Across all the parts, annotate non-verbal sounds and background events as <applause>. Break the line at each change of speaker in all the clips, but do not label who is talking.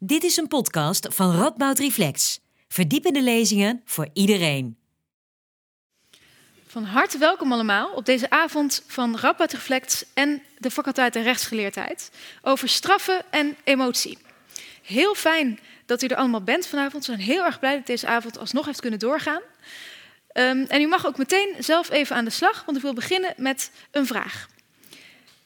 Dit is een podcast van Radboud Reflex. Verdiepende lezingen voor iedereen.
Van harte welkom allemaal op deze avond van Radboud Reflex en de faculteit de rechtsgeleerdheid over straffen en emotie. Heel fijn dat u er allemaal bent vanavond. We zijn heel erg blij dat deze avond alsnog heeft kunnen doorgaan. Um, en u mag ook meteen zelf even aan de slag, want ik wil beginnen met een vraag.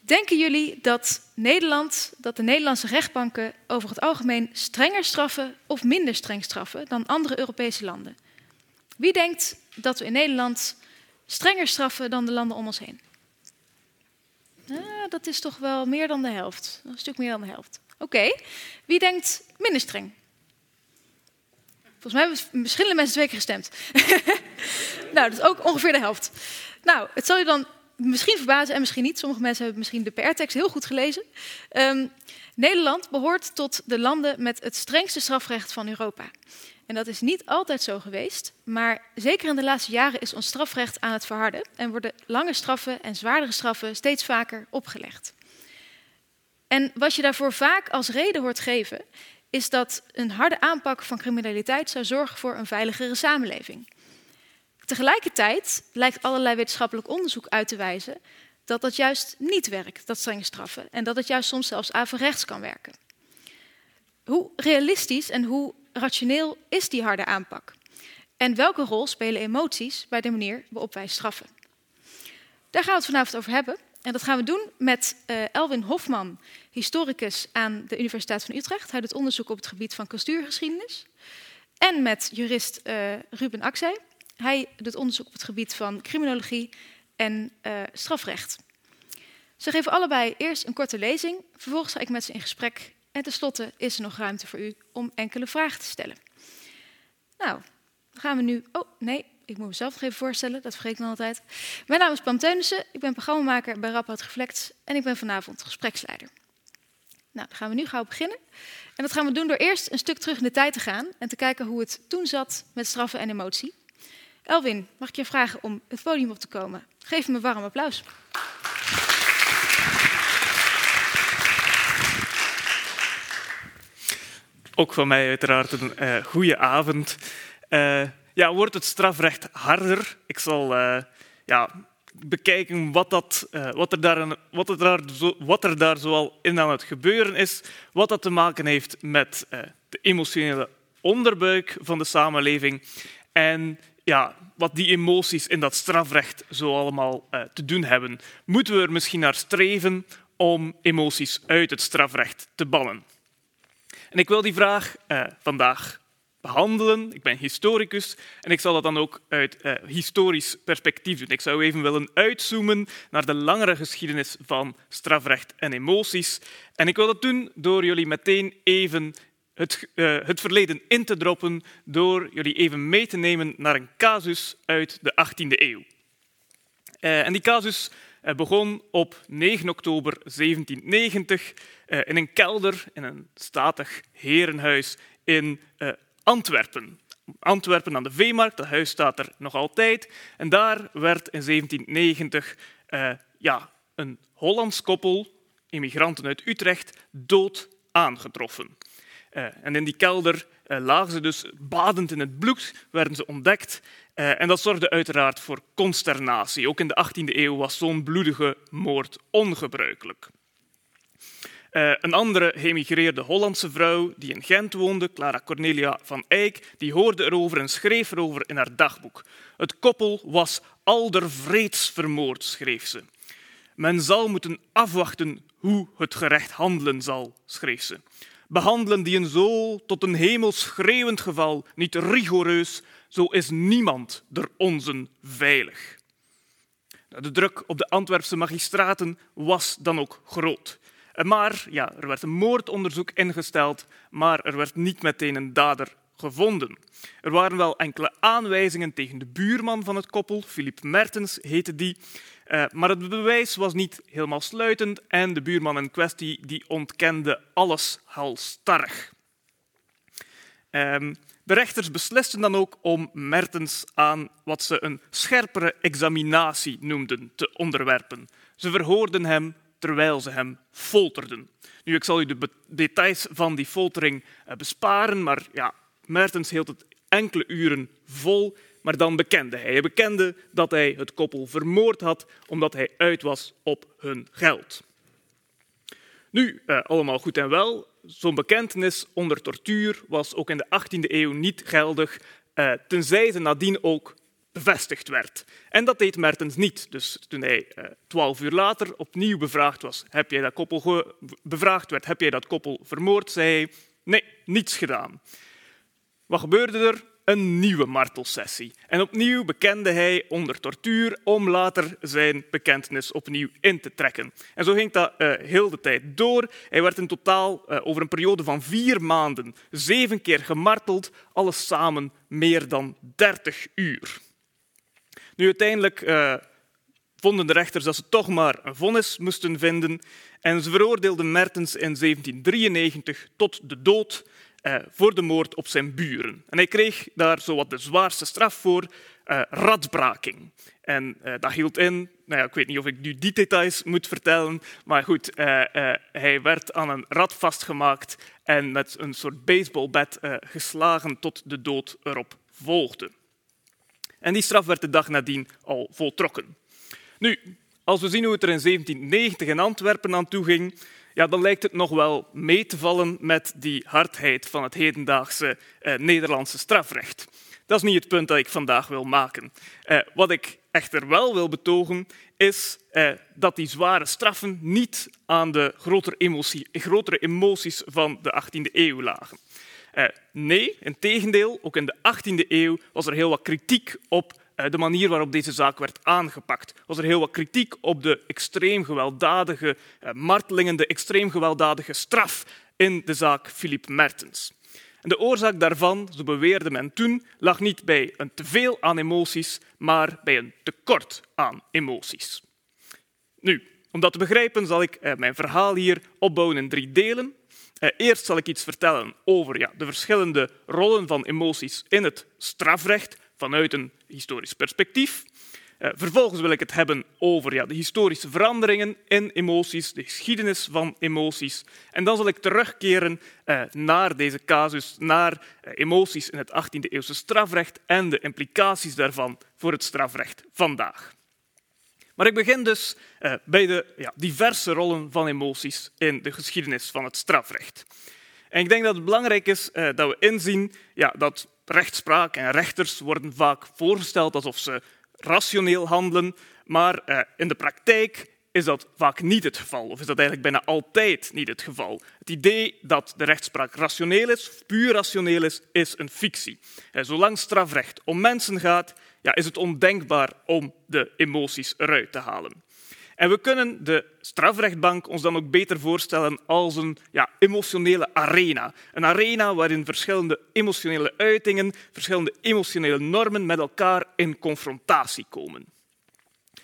Denken jullie dat Nederland, dat de Nederlandse rechtbanken over het algemeen strenger straffen of minder streng straffen dan andere Europese landen? Wie denkt dat we in Nederland strenger straffen dan de landen om ons heen? Dat is toch wel meer dan de helft. Een stuk meer dan de helft. Oké. Wie denkt minder streng? Volgens mij hebben verschillende mensen twee keer gestemd. <laughs> nou, dat is ook ongeveer de helft. Nou, het zal je dan misschien verbazen en misschien niet. Sommige mensen hebben misschien de PR-tekst heel goed gelezen. Um, Nederland behoort tot de landen met het strengste strafrecht van Europa. En dat is niet altijd zo geweest, maar zeker in de laatste jaren is ons strafrecht aan het verharden en worden lange straffen en zwaardere straffen steeds vaker opgelegd. En wat je daarvoor vaak als reden hoort geven, is dat een harde aanpak van criminaliteit zou zorgen voor een veiligere samenleving. Tegelijkertijd lijkt allerlei wetenschappelijk onderzoek uit te wijzen dat dat juist niet werkt, dat strenge straffen, en dat het juist soms zelfs averechts kan werken. Hoe realistisch en hoe rationeel is die harde aanpak? En welke rol spelen emoties bij de manier waarop wij straffen? Daar gaan we het vanavond over hebben. En dat gaan we doen met uh, Elwin Hofman, historicus aan de Universiteit van Utrecht. Hij doet onderzoek op het gebied van cultuurgeschiedenis. En met jurist uh, Ruben Axey. Hij doet onderzoek op het gebied van criminologie en uh, strafrecht. Ze geven allebei eerst een korte lezing, vervolgens ga ik met ze in gesprek en tenslotte is er nog ruimte voor u om enkele vragen te stellen. Nou, dan gaan we nu. Oh, nee, ik moet mezelf nog even voorstellen, dat vergeet ik dan altijd. Mijn naam is Pam Teunissen, ik ben programmamaker bij Rapport Reflect en ik ben vanavond gespreksleider. Nou, dan gaan we nu gauw beginnen. En dat gaan we doen door eerst een stuk terug in de tijd te gaan en te kijken hoe het toen zat met straffen en emotie. Elwin, mag ik je vragen om het podium op te komen? Geef hem een warm applaus.
Ook van mij uiteraard een uh, goede avond. Uh, ja, wordt het strafrecht harder? Ik zal uh, ja, bekijken wat, dat, wat, er daar, wat, er daar wat er daar zoal in aan het gebeuren is, wat dat te maken heeft met de emotionele onderbuik van de samenleving en ja, wat die emoties in dat strafrecht zo allemaal uh, te doen hebben. Moeten we er misschien naar streven om emoties uit het strafrecht te bannen? En ik wil die vraag uh, vandaag behandelen. Ik ben historicus en ik zal dat dan ook uit uh, historisch perspectief doen. Ik zou even willen uitzoomen naar de langere geschiedenis van strafrecht en emoties. En ik wil dat doen door jullie meteen even het, uh, het, verleden in te droppen door jullie even mee te nemen naar een casus uit de 18e eeuw. Uh, en die casus uh, begon op 9 oktober 1790 in een kelder in een statig herenhuis in Antwerpen. Antwerpen aan de Veemarkt, dat huis staat er nog altijd. En daar werd in 1790 ja, een Hollands koppel, immigranten uit Utrecht, dood aangetroffen. Uh, en in die kelder uh, lagen ze dus badend in het bloed, werden ze ontdekt. Uh, en dat zorgde uiteraard voor consternatie. Ook in de 18e eeuw was zo'n bloedige moord ongebruikelijk. een andere geëmigreerde Hollandse vrouw die in Gent woonde, Clara Cornelia van Eyck, die hoorde erover en schreef erover in haar dagboek. Het koppel was aldervreeds vermoord, schreef ze. Men zal moeten afwachten hoe het gerecht handelen zal, schreef ze behandelen die een zo tot een hemel schreeuwend geval niet rigoureus, zo is niemand der onzen veilig. De druk op de Antwerpse magistraten was dan ook groot. Maar ja, er werd een moordonderzoek ingesteld, maar er werd niet meteen een dader gevonden. Er waren wel enkele aanwijzingen tegen de buurman van het koppel, Philippe Mertens heette die, uh, maar het bewijs was niet helemaal sluitend en de buurman in kwestie die ontkende alles halstarrig. Um, de rechters beslisten dan ook om Mertens aan wat ze een scherpere examinatie noemden te onderwerpen. Ze verhoorden hem terwijl ze hem folterden. Nu, ik zal u de details van die foltering eh, besparen, maar ja, Mertens hield het enkele uren vol, maar dan bekende hij. Hij bekende dat hij het koppel vermoord had omdat hij uit was op hun geld. Nu, eh, allemaal goed en wel. Zo'n bekentenis onder tortuur was ook in de 18e eeuw niet geldig, eh, tenzij ze nadien ook bevestigd werd. En dat deed Mertens niet. Dus toen hij eh, twaalf uur later opnieuw bevraagd was, heb jij dat koppel bevraagd werd, heb jij dat koppel vermoord, zei hij, nee, niets gedaan. Wat gebeurde er? Een nieuwe martelsessie. En opnieuw bekende hij onder tortuur om later zijn bekentenis opnieuw in te trekken. En zo ging dat uh, heel de tijd door. Hij werd in totaal uh, over een periode van vier maanden zeven keer gemarteld, alles samen meer dan dertig uur. Nu, uiteindelijk uh, vonden de rechters dat ze toch maar een vonnis moesten vinden en ze veroordeelden Mertens in 1793 tot de dood uh, voor de moord op zijn buren. En hij kreeg daar zowat de zwaarste straf voor, uh, radbraking. En dat hield in, nou ja, ik weet niet of ik nu die details moet vertellen, maar goed, hij werd aan een rad vastgemaakt en met een soort baseballbat geslagen tot de dood erop volgde. En die straf werd de dag nadien al voltrokken. Nu, als we zien hoe het er in 1790 in Antwerpen aan toe ging, ja, dan lijkt het nog wel mee te vallen met die hardheid van het hedendaagse eh, Nederlandse strafrecht. Dat is niet het punt dat ik vandaag wil maken. Eh, wat ik echter wel wil betogen, is eh, dat die zware straffen niet aan de grotere, emotie, grotere emoties van de 18e eeuw lagen. Uh, nee, in tegendeel, ook in de 18e eeuw was er heel wat kritiek op de manier waarop deze zaak werd aangepakt. Was er heel wat kritiek op de extreem gewelddadige uh, martelingen, de extreem gewelddadige straf in de zaak Philippe Mertens. En de oorzaak daarvan, zo beweerde men toen, lag niet bij een teveel aan emoties, maar bij een tekort aan emoties. Nu, om dat te begrijpen zal ik mijn verhaal hier opbouwen in drie delen. Eh, eerst zal ik iets vertellen over ja, de verschillende rollen van emoties in het strafrecht vanuit een historisch perspectief. Eh, vervolgens wil ik het hebben over ja, de historische veranderingen in emoties, de geschiedenis van emoties. En dan zal ik terugkeren uh, naar deze casus, naar uh, emoties in het 18e-eeuwse strafrecht en de implicaties daarvan voor het strafrecht vandaag. Maar ik begin dus bij de ja, diverse rollen van emoties in de geschiedenis van het strafrecht. En ik denk dat het belangrijk is uh, dat we inzien ja, dat rechtspraak en rechters worden vaak voorgesteld alsof ze rationeel handelen, maar uh, in de praktijk is dat vaak niet het geval, of is dat eigenlijk bijna altijd niet het geval. Het idee dat de rechtspraak rationeel is, puur rationeel is, is een fictie. Zolang strafrecht om mensen gaat, ja, is het ondenkbaar om de emoties eruit te halen. En we kunnen de strafrechtbank ons dan ook beter voorstellen als een ja, emotionele arena. Een arena waarin verschillende emotionele uitingen, verschillende emotionele normen met elkaar in confrontatie komen.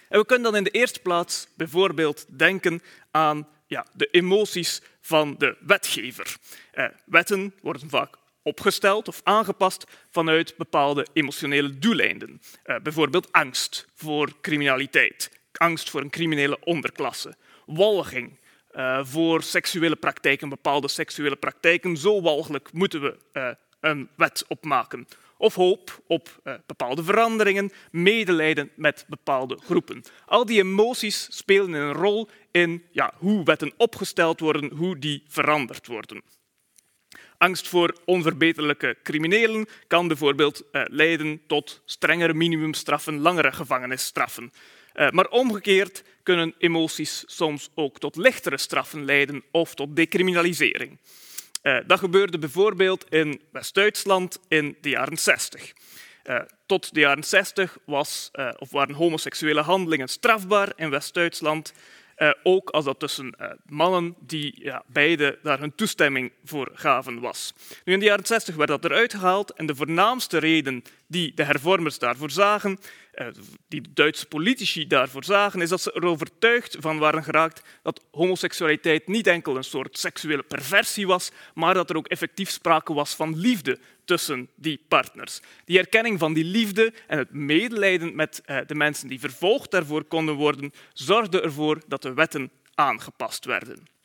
En we kunnen dan in de eerste plaats bijvoorbeeld denken aan ja, de emoties van de wetgever. Eh, wetten worden vaak opgesteld of aangepast vanuit bepaalde emotionele doeleinden. Uh, bijvoorbeeld angst voor criminaliteit, angst voor een criminele onderklasse, walging uh, voor seksuele praktijken, bepaalde seksuele praktijken. Zo walgelijk moeten we uh, een wet opmaken. Of hoop op bepaalde veranderingen, medelijden met bepaalde groepen. Al die emoties spelen een rol in ja, hoe wetten opgesteld worden, hoe die veranderd worden. Angst voor onverbeterlijke criminelen kan bijvoorbeeld leiden tot strengere minimumstraffen, langere gevangenisstraffen. Uh, maar omgekeerd kunnen emoties soms ook tot lichtere straffen leiden of tot decriminalisering. Uh, dat gebeurde bijvoorbeeld in West-Duitsland in de jaren 60. tot de jaren 60 was, of waren homoseksuele handelingen strafbaar in West-Duitsland. Ook als dat tussen mannen die ja, beide daar hun toestemming voor gaven was. Nu, in de jaren 60 werd dat eruit gehaald en de voornaamste reden die de hervormers daarvoor zagen, uh, die de Duitse politici daarvoor zagen, is dat ze er overtuigd van waren geraakt dat homoseksualiteit niet enkel een soort seksuele perversie was, maar dat er ook effectief sprake was van liefde tussen die partners. Die erkenning van die liefde en het medelijden met uh, de mensen die vervolgd daarvoor konden worden, zorgde ervoor dat de wetten aangepast werden.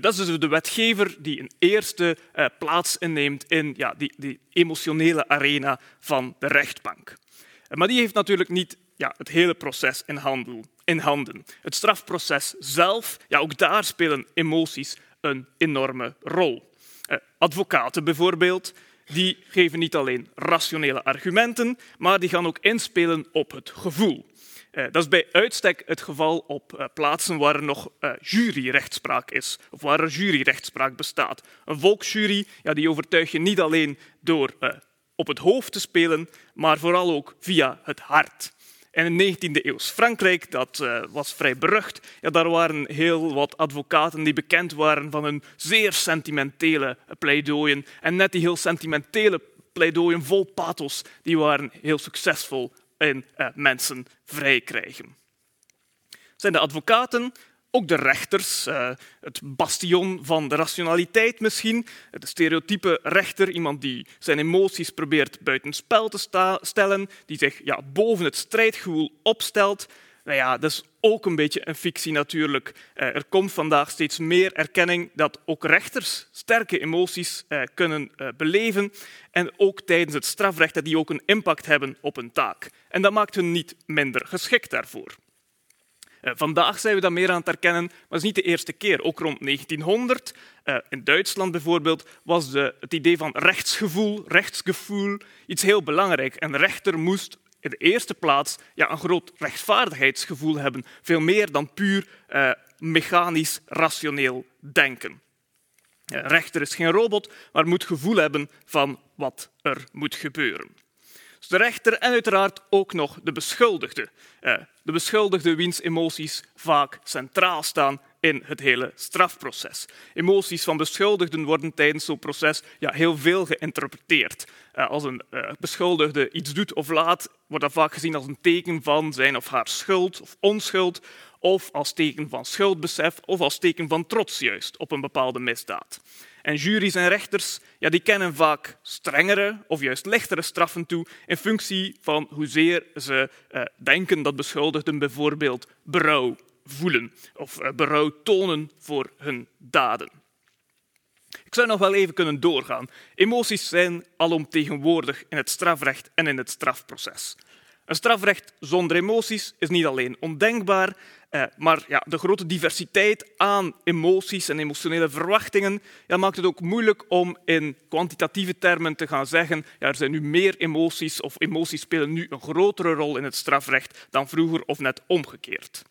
Dat is dus de wetgever die een eerste uh, plaats inneemt in ja, die, die, emotionele arena van de rechtbank. Maar die heeft natuurlijk niet ja, het hele proces in, in handen. Het strafproces zelf, ja, ook daar spelen emoties een enorme rol. Uh, advocaten bijvoorbeeld, die geven niet alleen rationele argumenten, maar die gaan ook inspelen op het gevoel. Uh, dat is bij uitstek het geval op uh, plaatsen waar er nog uh, juryrechtspraak is, of waar er juryrechtspraak bestaat. Een volksjury ja, die overtuig je niet alleen door op het hoofd te spelen, maar vooral ook via het hart. En in het 19e eeuws Frankrijk, dat was vrij berucht, ja, daar waren heel wat advocaten die bekend waren van hun zeer sentimentele pleidooien. En net die heel sentimentele pleidooien vol pathos, die waren heel succesvol in uh, mensen vrijkrijgen. Zijn de advocaten ook de rechters, uh, het bastion van de rationaliteit misschien, de stereotype rechter, iemand die zijn emoties probeert buitenspel te stellen, die zich ja, boven het strijdgevoel opstelt. Nou ja, dat is ook een beetje een fictie natuurlijk. Uh, er komt vandaag steeds meer erkenning dat ook rechters sterke emoties uh, kunnen beleven en ook tijdens het strafrecht dat die ook een impact hebben op een taak. En dat maakt hun niet minder geschikt daarvoor. Eh, vandaag zijn we dat meer aan het herkennen, maar het is niet de eerste keer. Ook rond 1900, eh, in Duitsland bijvoorbeeld, was het idee van rechtsgevoel, rechtsgevoel, iets heel belangrijk. Een rechter moest in de eerste plaats ja, een groot rechtvaardigheidsgevoel hebben, veel meer dan puur uh, mechanisch, rationeel denken. Een rechter is geen robot, maar moet gevoel hebben van wat er moet gebeuren de rechter en uiteraard ook nog de beschuldigde. Eh, de beschuldigde wiens emoties vaak centraal staan in het hele strafproces. Emoties van beschuldigden worden tijdens zo'n proces ja, heel veel geïnterpreteerd. Eh, als een eh, beschuldigde iets doet of laat, wordt dat vaak gezien als een teken van zijn of haar schuld of onschuld, of als teken van schuldbesef of als teken van trots juist op een bepaalde misdaad. En juries en rechters ja, die kennen vaak strengere of juist lichtere straffen toe in functie van hoezeer ze uh, denken dat beschuldigden bijvoorbeeld berouw voelen of uh, berouw tonen voor hun daden. Ik zou nog wel even kunnen doorgaan. Emoties zijn alomtegenwoordig in het strafrecht en in het strafproces. Een strafrecht zonder emoties is niet alleen ondenkbaar, eh, maar ja, de grote diversiteit aan emoties en emotionele verwachtingen ja, maakt het ook moeilijk om in kwantitatieve termen te gaan zeggen ja, er zijn nu meer emoties of emoties spelen nu een grotere rol in het strafrecht dan vroeger of net omgekeerd.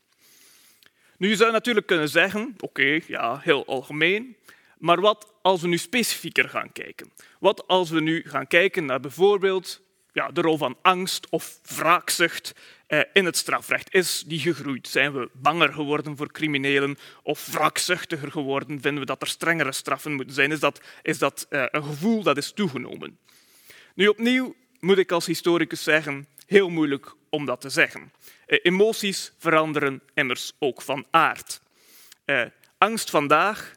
Nu, je zou natuurlijk kunnen zeggen, oké, ja, heel algemeen, maar wat als we nu specifieker gaan kijken? Wat als we nu gaan kijken naar bijvoorbeeld ja, de rol van angst of wraakzucht eh, in het strafrecht. Is die gegroeid? Zijn we banger geworden voor criminelen of wraakzuchtiger geworden? Vinden we dat er strengere straffen moeten zijn? Is dat, is dat eh, een gevoel dat is toegenomen? Nu opnieuw moet ik als historicus zeggen, heel moeilijk om dat te zeggen. Eh, emoties veranderen immers ook van aard. angst vandaag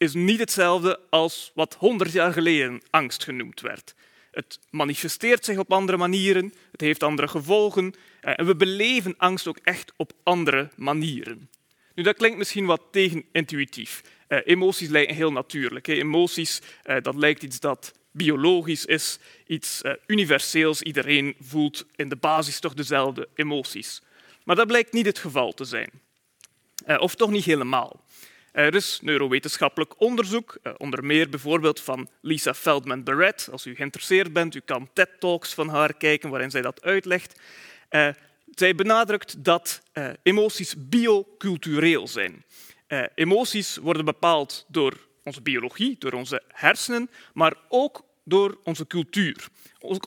is niet hetzelfde als wat honderd jaar geleden angst genoemd werd. Het manifesteert zich op andere manieren, het heeft andere gevolgen eh, en we beleven angst ook echt op andere manieren. Nu, dat klinkt misschien wat tegenintuïtief. Uh, emoties lijken heel natuurlijk. Emoties, uh, dat lijkt iets dat biologisch is, iets universeels. Iedereen voelt in de basis toch dezelfde emoties. Maar dat blijkt niet het geval te zijn. of toch niet helemaal. Er is neurowetenschappelijk onderzoek, eh, onder meer bijvoorbeeld van Lisa Feldman-Barrett. Als u geïnteresseerd bent, u kan TED-talks van haar kijken waarin zij dat uitlegt. Eh, zij benadrukt dat eh, emoties biocultureel zijn. Emoties worden bepaald door onze biologie, door onze hersenen, maar ook door onze cultuur.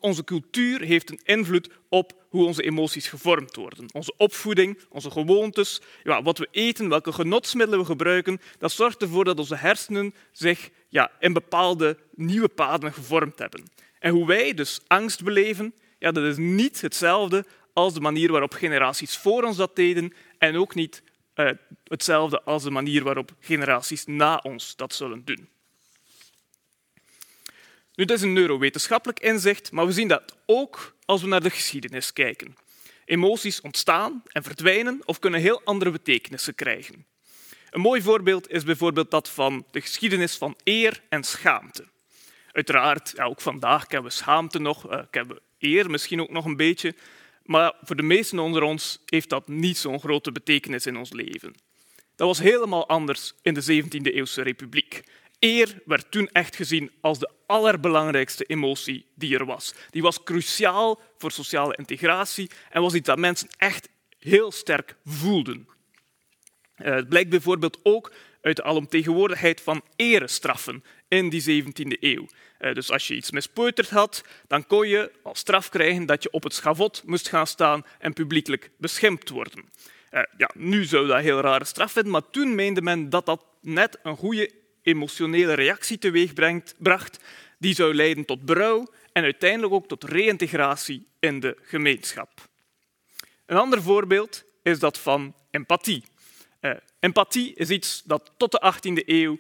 Onze cultuur heeft een invloed op hoe onze emoties gevormd worden. Onze opvoeding, onze gewoontes, ja, wat we eten, welke genotsmiddelen we gebruiken, dat zorgt ervoor dat onze hersenen zich ja, in bepaalde nieuwe paden gevormd hebben. En hoe wij dus angst beleven, ja, dat is niet hetzelfde als de manier waarop generaties voor ons dat deden en ook niet uh, hetzelfde als de manier waarop generaties na ons dat zullen doen. Nu, dat is een neurowetenschappelijk inzicht, maar we zien dat ook als we naar de geschiedenis kijken. Emoties ontstaan en verdwijnen of kunnen heel andere betekenissen krijgen. Een mooi voorbeeld is bijvoorbeeld dat van de geschiedenis van eer en schaamte. Uiteraard, ook vandaag kennen we schaamte nog, uh, we eer misschien ook nog een beetje, maar voor de meesten onder ons heeft dat niet zo'n grote betekenis in ons leven. Dat was helemaal anders in de 17e eeuwse republiek. Eer werd toen echt gezien als de allerbelangrijkste emotie die er was. Die was cruciaal voor sociale integratie en was iets dat mensen echt heel sterk voelden. Eh, het blijkt bijvoorbeeld ook uit de alomtegenwoordigheid van erestraffen in die 17e eeuw. Eh, dus als je iets mispeuterd had, dan kon je als straf krijgen dat je op het schavot moest gaan staan en publiekelijk beschimpt worden. Eh, ja, nu zou dat heel rare straf vinden, maar toen meende men dat dat net een goede emotionele reactie teweegbracht, die zou leiden tot berouw en uiteindelijk ook tot reïntegratie in de gemeenschap. Een ander voorbeeld is dat van empathie. Uh, empathie is iets dat tot de 18e eeuw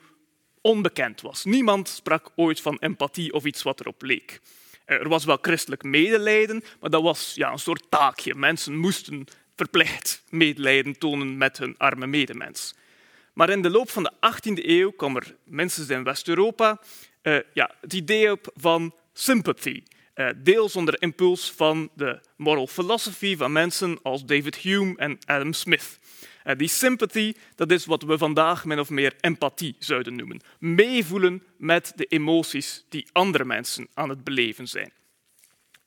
onbekend was. Niemand sprak ooit van empathie of iets wat erop leek. Uh, er was wel christelijk medelijden, maar dat was ja, een soort taakje. Mensen moesten verplicht medelijden tonen met hun arme medemens. Maar in de loop van de 18e eeuw kwam er minstens in West-Europa uh, ja, het idee op van sympathy. Uh, deels onder impuls van de moral philosophy van mensen als David Hume en Adam Smith. Uh, die sympathy, dat is wat we vandaag min of meer empathie zouden noemen. Meevoelen met de emoties die andere mensen aan het beleven zijn.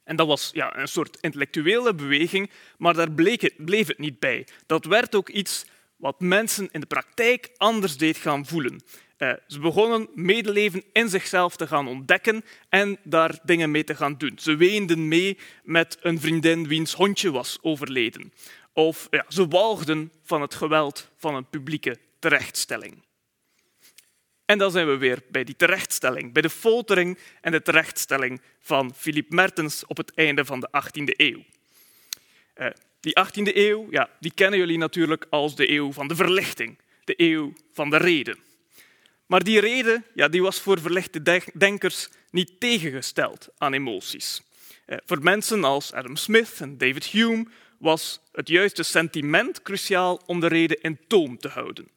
En dat was ja, een soort intellectuele beweging, maar daar bleek het, bleef het niet bij. Dat werd ook iets wat mensen in de praktijk anders deed gaan voelen. Uh, ze begonnen medeleven in zichzelf te gaan ontdekken en daar dingen mee te gaan doen. Ze weenden mee met een vriendin wiens hondje was overleden. Of ja, ze walgden van het geweld van een publieke terechtstelling. En dan zijn we weer bij die terechtstelling, bij de foltering en de terechtstelling van Philippe Mertens op het einde van de 18e eeuw. Uh, die 18e eeuw, ja, die kennen jullie natuurlijk als de eeuw van de verlichting, de eeuw van de reden. Maar die reden ja, die was voor verlichte denkers niet tegengesteld aan emoties. Uh, voor mensen als Adam Smith en David Hume was het juiste sentiment cruciaal om de reden in toom te houden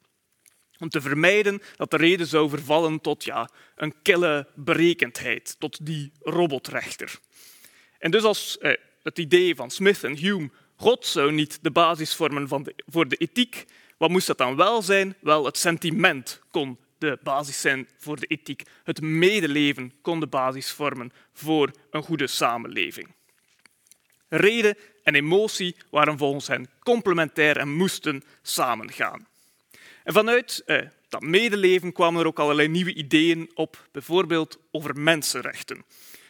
om te vermijden dat de reden zou vervallen tot ja, een kille berekendheid, tot die robotrechter. En dus als eh, het idee van Smith en Hume, God zou niet de basis vormen van voor de ethiek, wat moest dat dan wel zijn? Wel, het sentiment kon de basis zijn voor de ethiek. Het medeleven kon de basis vormen voor een goede samenleving. Reden en emotie waren volgens hen complementair en moesten samengaan. En vanuit eh, dat medeleven kwamen er ook allerlei nieuwe ideeën op, bijvoorbeeld over mensenrechten.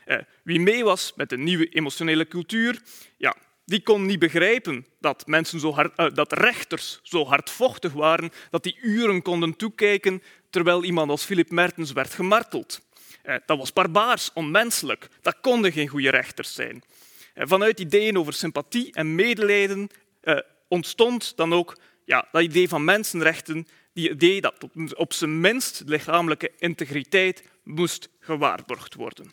Eh, wie mee was met de nieuwe emotionele cultuur, ja, die kon niet begrijpen dat, mensen zo hard, eh, dat rechters zo hardvochtig waren dat die uren konden toekijken terwijl iemand als Philip Mertens werd gemarteld. Eh, dat was barbaars, onmenselijk. Dat konden geen goede rechters zijn. Eh, vanuit ideeën over sympathie en medelijden ontstond dan ook ja, dat idee van mensenrechten, die idee dat op zijn minst lichamelijke integriteit moest gewaarborgd worden.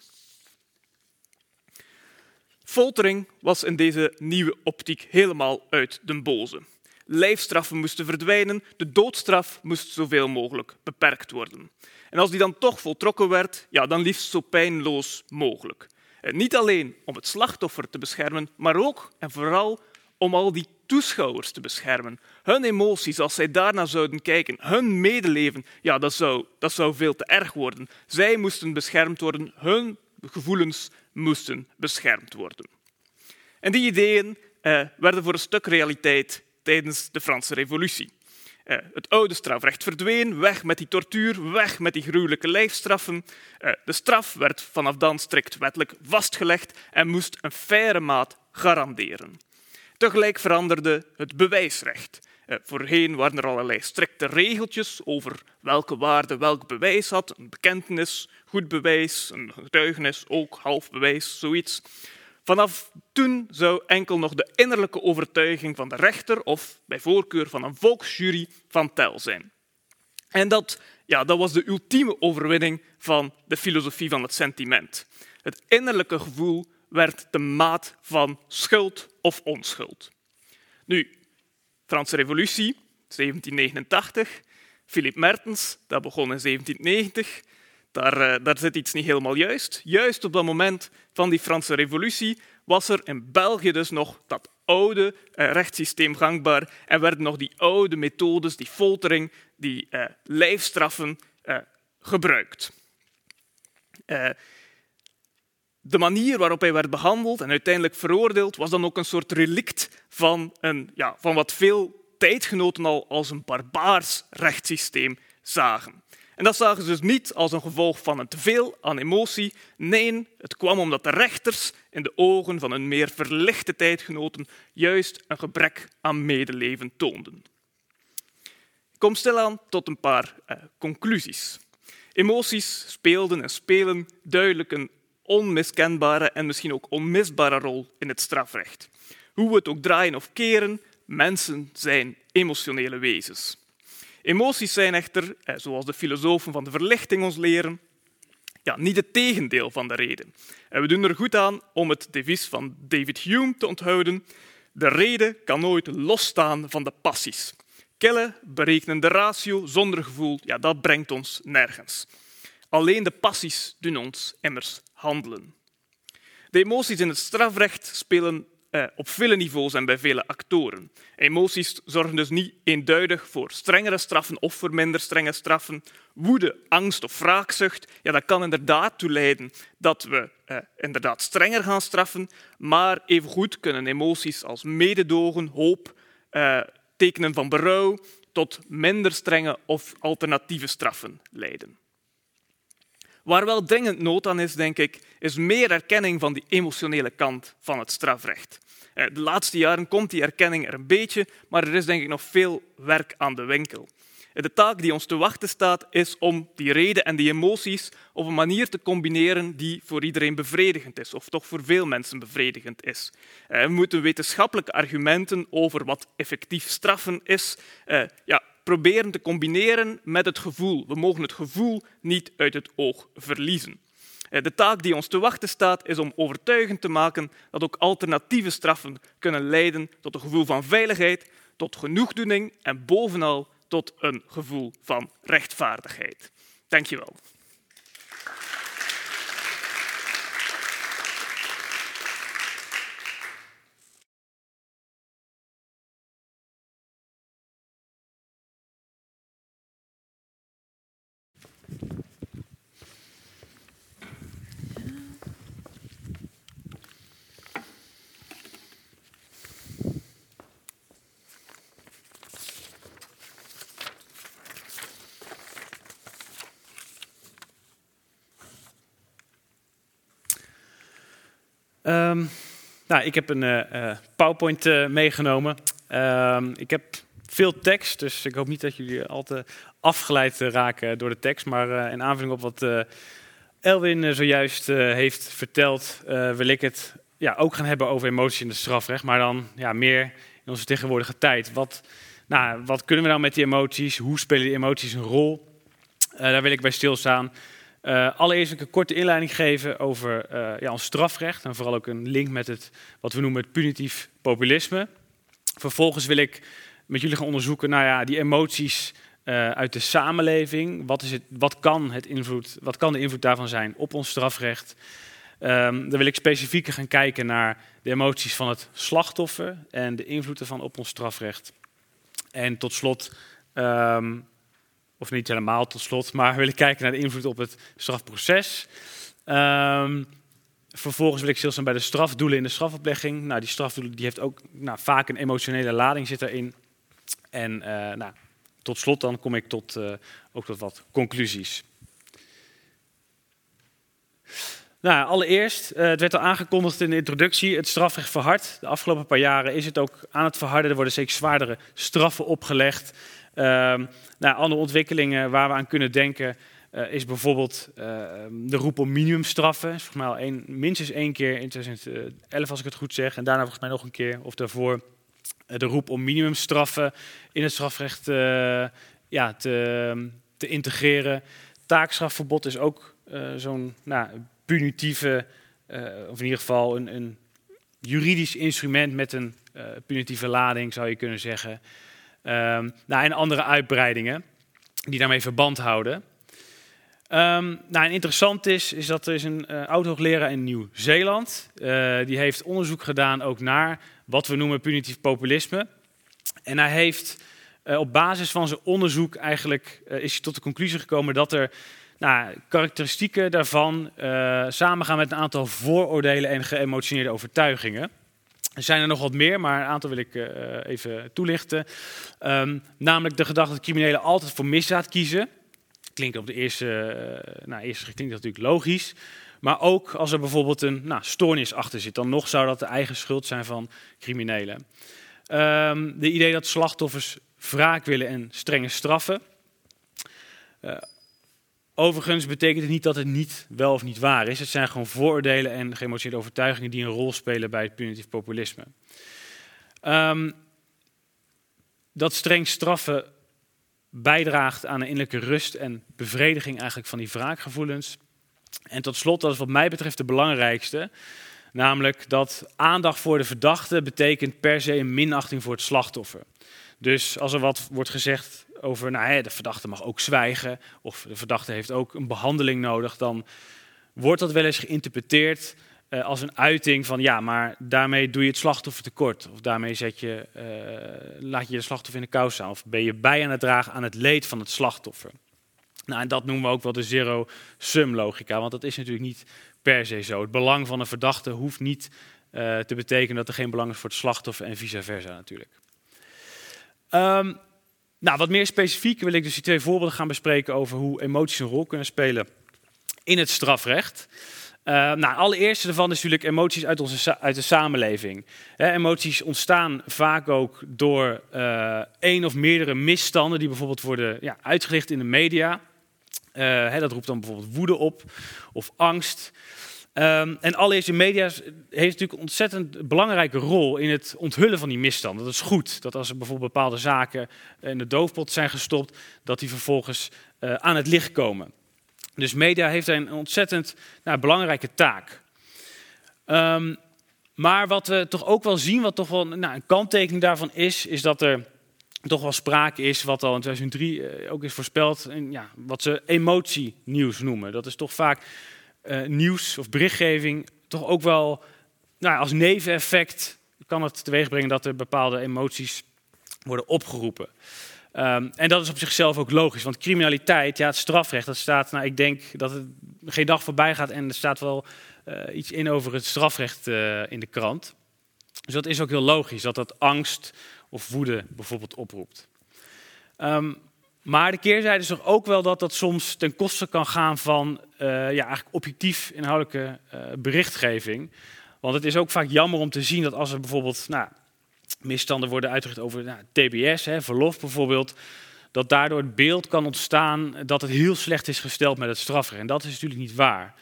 Foltering was in deze nieuwe optiek helemaal uit den boze. Lijfstraffen moesten verdwijnen, de doodstraf moest zoveel mogelijk beperkt worden. En als die dan toch voltrokken werd, ja, dan liefst zo pijnloos mogelijk. En niet alleen om het slachtoffer te beschermen, maar ook en vooral om al die toeschouwers te beschermen. Hun emoties, als zij daarna zouden kijken, hun medeleven, ja, dat zou, dat zou veel te erg worden. Zij moesten beschermd worden, hun gevoelens moesten beschermd worden. En die ideeën eh, werden voor een stuk realiteit tijdens de Franse Revolutie. Eh, het oude strafrecht verdween, weg met die tortuur, weg met die gruwelijke lijfstraffen. Eh, de straf werd vanaf dan strikt wettelijk vastgelegd en moest een faire maat garanderen. Tegelijk veranderde het bewijsrecht. Eh, voorheen waren er allerlei strikte regeltjes over welke waarde welk bewijs had. Een bekentenis, goed bewijs, een getuigenis, ook half bewijs, zoiets. Vanaf toen zou enkel nog de innerlijke overtuiging van de rechter of bij voorkeur van een volksjury van tel zijn. En dat, ja, dat was de ultieme overwinning van de filosofie van het sentiment. Het innerlijke gevoel werd de maat van schuld of onschuld. Nu, Franse Revolutie, 1789. Philip Mertens, dat begon in 1790. Daar, uh, daar zit iets niet helemaal juist. Juist op dat moment van die Franse Revolutie was er in België dus nog dat oude uh, rechtssysteem gangbaar en werden nog die oude methodes, die foltering, die uh, lijfstraffen gebruikt. De manier waarop hij werd behandeld en uiteindelijk veroordeeld was dan ook een soort relict van, een, ja, van wat veel tijdgenoten al als een barbaars rechtssysteem zagen. En dat zagen ze dus niet als een gevolg van een teveel aan emotie. Nee, het kwam omdat de rechters in de ogen van hun meer verlichte tijdgenoten juist een gebrek aan medeleven toonden. Ik kom stilaan tot een paar eh, conclusies. Emoties speelden en spelen duidelijk een onmiskenbare en misschien ook onmisbare rol in het strafrecht. Hoe we het ook draaien of keren, Mensen zijn emotionele wezens. Emoties zijn echter, zoals de filosofen van de verlichting ons leren, ja, niet het tegendeel van de reden. En we doen er goed aan om het devies van David Hume te onthouden. De reden kan nooit losstaan van de passies. Kille, berekenende ratio zonder gevoel, ja, dat brengt ons nergens. Alleen de passies doen ons immers handelen. De emoties in het strafrecht spelen eh, op vele niveaus en bij vele actoren. Emoties zorgen dus niet eenduidig voor strengere straffen of voor minder strenge straffen. Woede, angst of wraakzucht, ja, dat kan inderdaad toe leiden dat we eh, inderdaad strenger gaan straffen, maar evengoed kunnen emoties als mededogen, hoop, eh, tekenen van berouw tot minder strenge of alternatieve straffen leiden. Waar wel dringend nood aan is, denk ik, is meer erkenning van die emotionele kant van het strafrecht. Eh, de laatste jaren komt die erkenning er een beetje, maar er is denk ik nog veel werk aan de winkel. Eh, de taak die ons te wachten staat, is om die reden en die emoties op een manier te combineren die voor iedereen bevredigend is, of toch voor veel mensen bevredigend is. Eh, we moeten wetenschappelijke argumenten over wat effectief straffen is, ja, proberen te combineren met het gevoel. We mogen het gevoel niet uit het oog verliezen. Eh, de taak die ons te wachten staat is om overtuigend te maken dat ook alternatieve straffen kunnen leiden tot een gevoel van veiligheid, tot genoegdoening en bovenal tot een gevoel van rechtvaardigheid. Dank
Ehm, nou, ik heb een uh, PowerPoint uh, meegenomen. Ehm, ik heb veel tekst, dus ik hoop niet dat jullie al te afgeleid raken door de tekst. Maar in aanvulling op wat Elwin zojuist heeft verteld, wil ik het ja, ook gaan hebben over emoties in het strafrecht. Maar dan ja, meer in onze tegenwoordige tijd. Wat, nou, wat kunnen we nou met die emoties? Hoe spelen die emoties een rol? daar wil ik bij stilstaan. Allereerst een korte inleiding geven over ja, ons strafrecht en vooral ook een link met het, wat we noemen het punitief populisme. Vervolgens wil ik met jullie gaan onderzoeken nou ja, die emoties uh, uit de samenleving. Wat, is het, wat, kan het invloed, wat kan de invloed daarvan zijn op ons strafrecht? Um, dan wil ik specifieker gaan kijken naar de emoties van het slachtoffer en de invloed ervan op ons strafrecht. En tot slot um, of niet helemaal tot slot, maar we willen kijken naar de invloed op het strafproces. Um, vervolgens wil ik stilstaan bij de strafdoelen in de strafoplegging. Nou, die strafdoelen die heeft ook nou, vaak een emotionele lading zit erin. En uh, nou, tot slot dan kom ik tot, uh, ook tot wat conclusies. Nou, allereerst, uh, het werd al aangekondigd in de introductie, het strafrecht verhard. De afgelopen paar jaren is het ook aan het verharden. Er worden steeds zwaardere straffen opgelegd. Uh, nou, andere ontwikkelingen waar we aan kunnen denken is bijvoorbeeld uh, de roep om minimumstraffen. Volgens mij al minstens één keer in 2011 als ik het goed zeg. En daarna volgens mij nog een keer of daarvoor de roep om minimumstraffen in het strafrecht ja, te, te, integreren. Taakstrafverbod is ook zo'n nou, punitieve, of in ieder geval een, een juridisch instrument met een punitieve lading, zou je kunnen zeggen. Um, nou, en andere uitbreidingen die daarmee verband houden. Um, nou, en interessant is, is dat er is een uh, oud-hoogleraar in Nieuw-Zeeland. Uh, die heeft onderzoek gedaan ook naar wat we noemen punitief populisme. En hij heeft uh, op basis van zijn onderzoek eigenlijk is hij tot de conclusie gekomen dat er nou, karakteristieken daarvan samengaan met een aantal vooroordelen en geëmotioneerde overtuigingen. Er zijn er nog wat meer, maar een aantal wil ik even toelichten. Um, namelijk de gedachte dat criminelen altijd voor misdaad kiezen. Klinkt op de eerste, uh, nou, eerste klinkt dat natuurlijk logisch. Maar ook als er bijvoorbeeld een nou, stoornis achter zit, dan nog zou dat de eigen schuld zijn van criminelen. Um, de idee dat slachtoffers wraak willen en strenge straffen. Uh, Overigens betekent het niet dat het niet wel of niet waar is. Het zijn gewoon vooroordelen en geëmotioneerde overtuigingen die een rol spelen bij het punitief populisme. Um, dat streng straffen bijdraagt aan een innerlijke rust en bevrediging eigenlijk van die wraakgevoelens. En tot slot, dat is wat mij betreft de belangrijkste, namelijk dat aandacht voor de verdachte betekent per se een minachting voor het slachtoffer. Dus als er wat wordt gezegd over, nou, hè, de verdachte mag ook zwijgen, of de verdachte heeft ook een behandeling nodig, dan wordt dat wel eens geïnterpreteerd uh, als een uiting van, ja, maar daarmee doe je het slachtoffer tekort. Of daarmee zet je, uh, laat je de slachtoffer in de kou staan. Of ben je bij aan het dragen aan het leed van het slachtoffer. Nou, en dat noemen we ook wel de zero-sum logica, want dat is natuurlijk niet per se zo. Het belang van een verdachte hoeft niet uh, te betekenen dat er geen belang is voor het slachtoffer en vice versa natuurlijk. Um, nou, wat meer specifiek wil ik dus die twee voorbeelden gaan bespreken over hoe emoties een rol kunnen spelen in het strafrecht. Uh, nou, allereerst daarvan is natuurlijk emoties uit, onze, uit de samenleving. emoties ontstaan vaak ook door uh, één of meerdere misstanden die bijvoorbeeld worden ja, uitgelicht in de media. Uh, dat roept dan bijvoorbeeld woede op of angst. Um, en allereerst, de media heeft natuurlijk een ontzettend belangrijke rol in het onthullen van die misstanden. Dat is goed, dat als er bijvoorbeeld bepaalde zaken in de doofpot zijn gestopt, dat die vervolgens aan het licht komen. Dus media heeft een ontzettend nou, belangrijke taak. Um, maar wat we toch ook wel zien, wat toch wel nou, een kanttekening daarvan is, is dat er toch wel sprake is, wat al in 2003 uh, ook is voorspeld, in, ja, wat ze emotienieuws noemen. Dat is toch vaak uh, nieuws of berichtgeving toch ook wel nou, als neveneffect kan het teweegbrengen dat er bepaalde emoties worden opgeroepen. Um, en dat is op zichzelf ook logisch, want criminaliteit, ja, het strafrecht, dat staat, nou, ik denk dat het geen dag voorbij gaat en er staat wel uh, iets in over het strafrecht uh, in de krant. Dus dat is ook heel logisch, dat dat angst of woede bijvoorbeeld oproept. Um, maar de keerzijde is toch ook wel dat dat soms ten koste kan gaan van uh, ja, eigenlijk objectief inhoudelijke berichtgeving. Want het is ook vaak jammer om te zien dat als er bijvoorbeeld nou, misstanden worden uitgericht over nou, TBS, hè, verlof bijvoorbeeld, dat daardoor het beeld kan ontstaan dat het heel slecht is gesteld met het strafrecht. En dat is natuurlijk niet waar.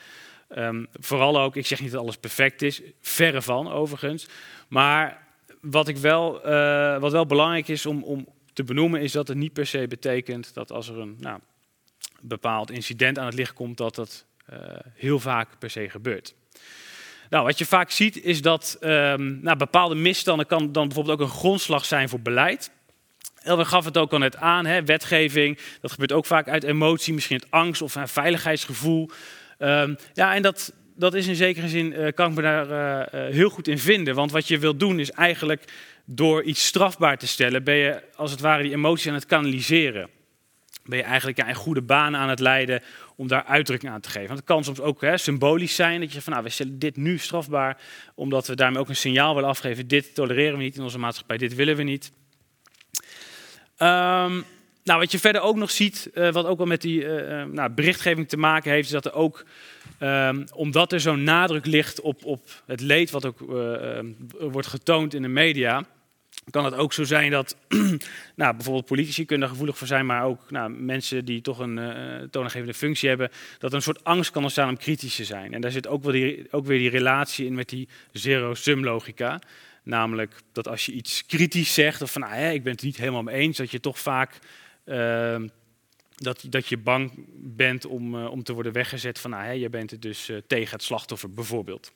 Um, vooral ook, ik zeg niet dat alles perfect is, verre van overigens. Maar wat, ik wel, uh, wat wel belangrijk is om, om te benoemen is dat het niet per se betekent dat als er een nou, bepaald incident aan het licht komt, dat dat uh, heel vaak per se gebeurt. Nou, wat je vaak ziet is dat um, nou, bepaalde misstanden kan dan bijvoorbeeld ook een grondslag zijn voor beleid. Elwe gaf het ook al net aan, hè, wetgeving, dat gebeurt ook vaak uit emotie, misschien het angst of een veiligheidsgevoel. Um, ja, en dat, dat is in zekere zin, uh, kan ik me daar uh, heel goed in vinden. Want wat je wilt doen is eigenlijk door iets strafbaar te stellen, ben je als het ware die emotie aan het kanaliseren. Ben je eigenlijk een goede baan aan het leiden om daar uitdrukking aan te geven. Want het kan soms ook hè, symbolisch zijn dat je van nou, we stellen dit nu strafbaar, omdat we daarmee ook een signaal willen afgeven. Dit tolereren we niet in onze maatschappij, dit willen we niet. Um, nou, wat je verder ook nog ziet, uh, wat ook wel met die uh, nou, berichtgeving te maken heeft, is dat er ook, um, omdat er zo'n nadruk ligt op, op het leed wat ook wordt getoond in de media, kan het ook zo zijn dat <clears throat> nou, bijvoorbeeld politici kunnen er gevoelig voor zijn, maar ook nou, mensen die toch een toonaangevende functie hebben, dat er een soort angst kan ontstaan om kritisch te zijn. En daar zit ook, wel ook weer die relatie in met die zero-sum logica. Namelijk dat als je iets kritisch zegt, of van nou, hè, ik ben het niet helemaal mee eens, dat je toch vaak uh, dat, dat je bang bent om, uh, om te worden weggezet van, nou, hè, je bent het dus uh, tegen het slachtoffer bijvoorbeeld.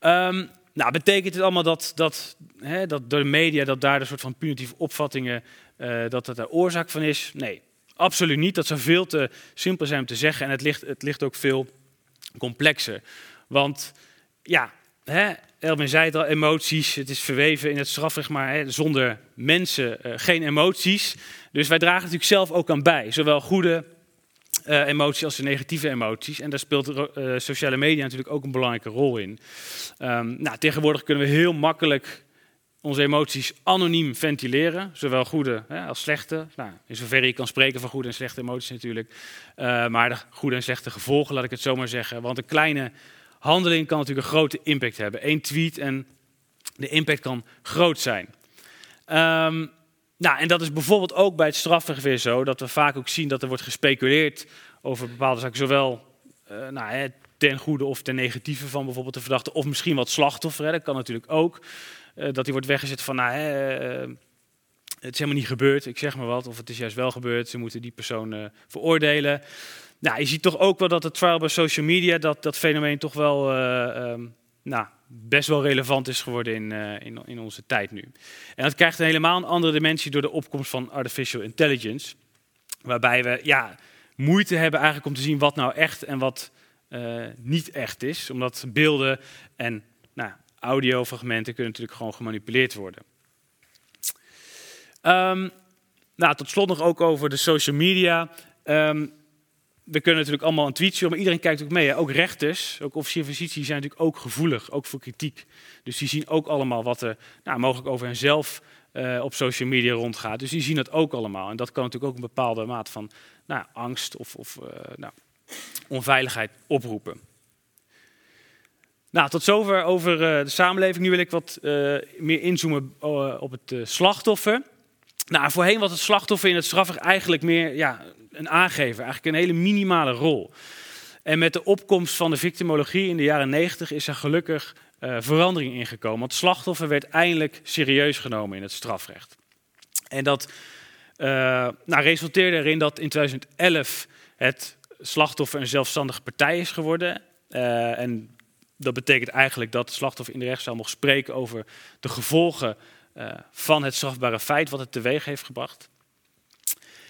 Um, nou, betekent het allemaal dat, dat, hè, dat door de media dat daar een soort van punitieve opvattingen uh, dat het de oorzaak van is? Nee, absoluut niet. Dat zou veel te simpel zijn om te zeggen en het ligt, het ligt ook veel complexer. Want ja, hè, zei het al, emoties, het is verweven in het strafrecht, maar hè, zonder mensen uh, geen emoties. Dus wij dragen natuurlijk zelf ook aan bij, zowel goede uh, emoties als de negatieve emoties. En daar speelt uh, sociale media natuurlijk ook een belangrijke rol in. Um, nou, tegenwoordig kunnen we heel makkelijk onze emoties anoniem ventileren, zowel goede hè, als slechte. Nou, in zoverre je kan spreken van goede en slechte emoties natuurlijk. Uh, maar de goede en slechte gevolgen, laat ik het zo maar zeggen. Want een kleine handeling kan natuurlijk een grote impact hebben. Eén tweet en de impact kan groot zijn. Um, nou, en dat is bijvoorbeeld ook bij het strafrecht weer zo, dat we vaak ook zien dat er wordt gespeculeerd over bepaalde zaken, zowel uh, nou, ten goede of ten negatieve van bijvoorbeeld de verdachte, of misschien wat slachtoffer, hè, dat kan natuurlijk ook. Uh, dat die wordt weggezet van, nou, uh, het is helemaal niet gebeurd, ik zeg maar wat, of het is juist wel gebeurd, ze moeten die persoon veroordelen. Nou, je ziet toch ook wel dat het trial bij social media, dat, dat fenomeen toch wel um, nou, best wel relevant is geworden in, uh, in, in, onze tijd nu. En dat krijgt een helemaal een andere dimensie door de opkomst van artificial intelligence. Waarbij we ja, moeite hebben eigenlijk om te zien wat nou echt en wat uh, niet echt is. Omdat beelden en nou, audiofragmenten kunnen natuurlijk gewoon gemanipuleerd worden. Um, nou, tot slot nog ook over de social media. Um, we kunnen natuurlijk allemaal een tweet sturen, maar iedereen kijkt ook mee. Hè? Ook rechters, ook officieren van justitie zijn natuurlijk ook gevoelig, ook voor kritiek. Dus die zien ook allemaal wat er nou, mogelijk over henzelf uh, op social media rondgaat. Dus die zien het ook allemaal. En dat kan natuurlijk ook een bepaalde maat van nou, angst of, of uh, nou, onveiligheid oproepen. Nou, tot zover over uh, de samenleving. Nu wil ik wat meer inzoomen op het slachtoffer. Nou, voorheen was het slachtoffer in het strafrecht eigenlijk meer ja, een aangever, eigenlijk een hele minimale rol. En met de opkomst van de victimologie in de jaren 90 is er gelukkig uh, verandering ingekomen. Want slachtoffer werd eindelijk serieus genomen in het strafrecht. En dat uh, nou, resulteerde erin dat in 2011 het slachtoffer een zelfstandige partij is geworden. Uh, en dat betekent eigenlijk dat het slachtoffer in de rechtszaal mocht spreken over de gevolgen van het strafbare feit wat het teweeg heeft gebracht.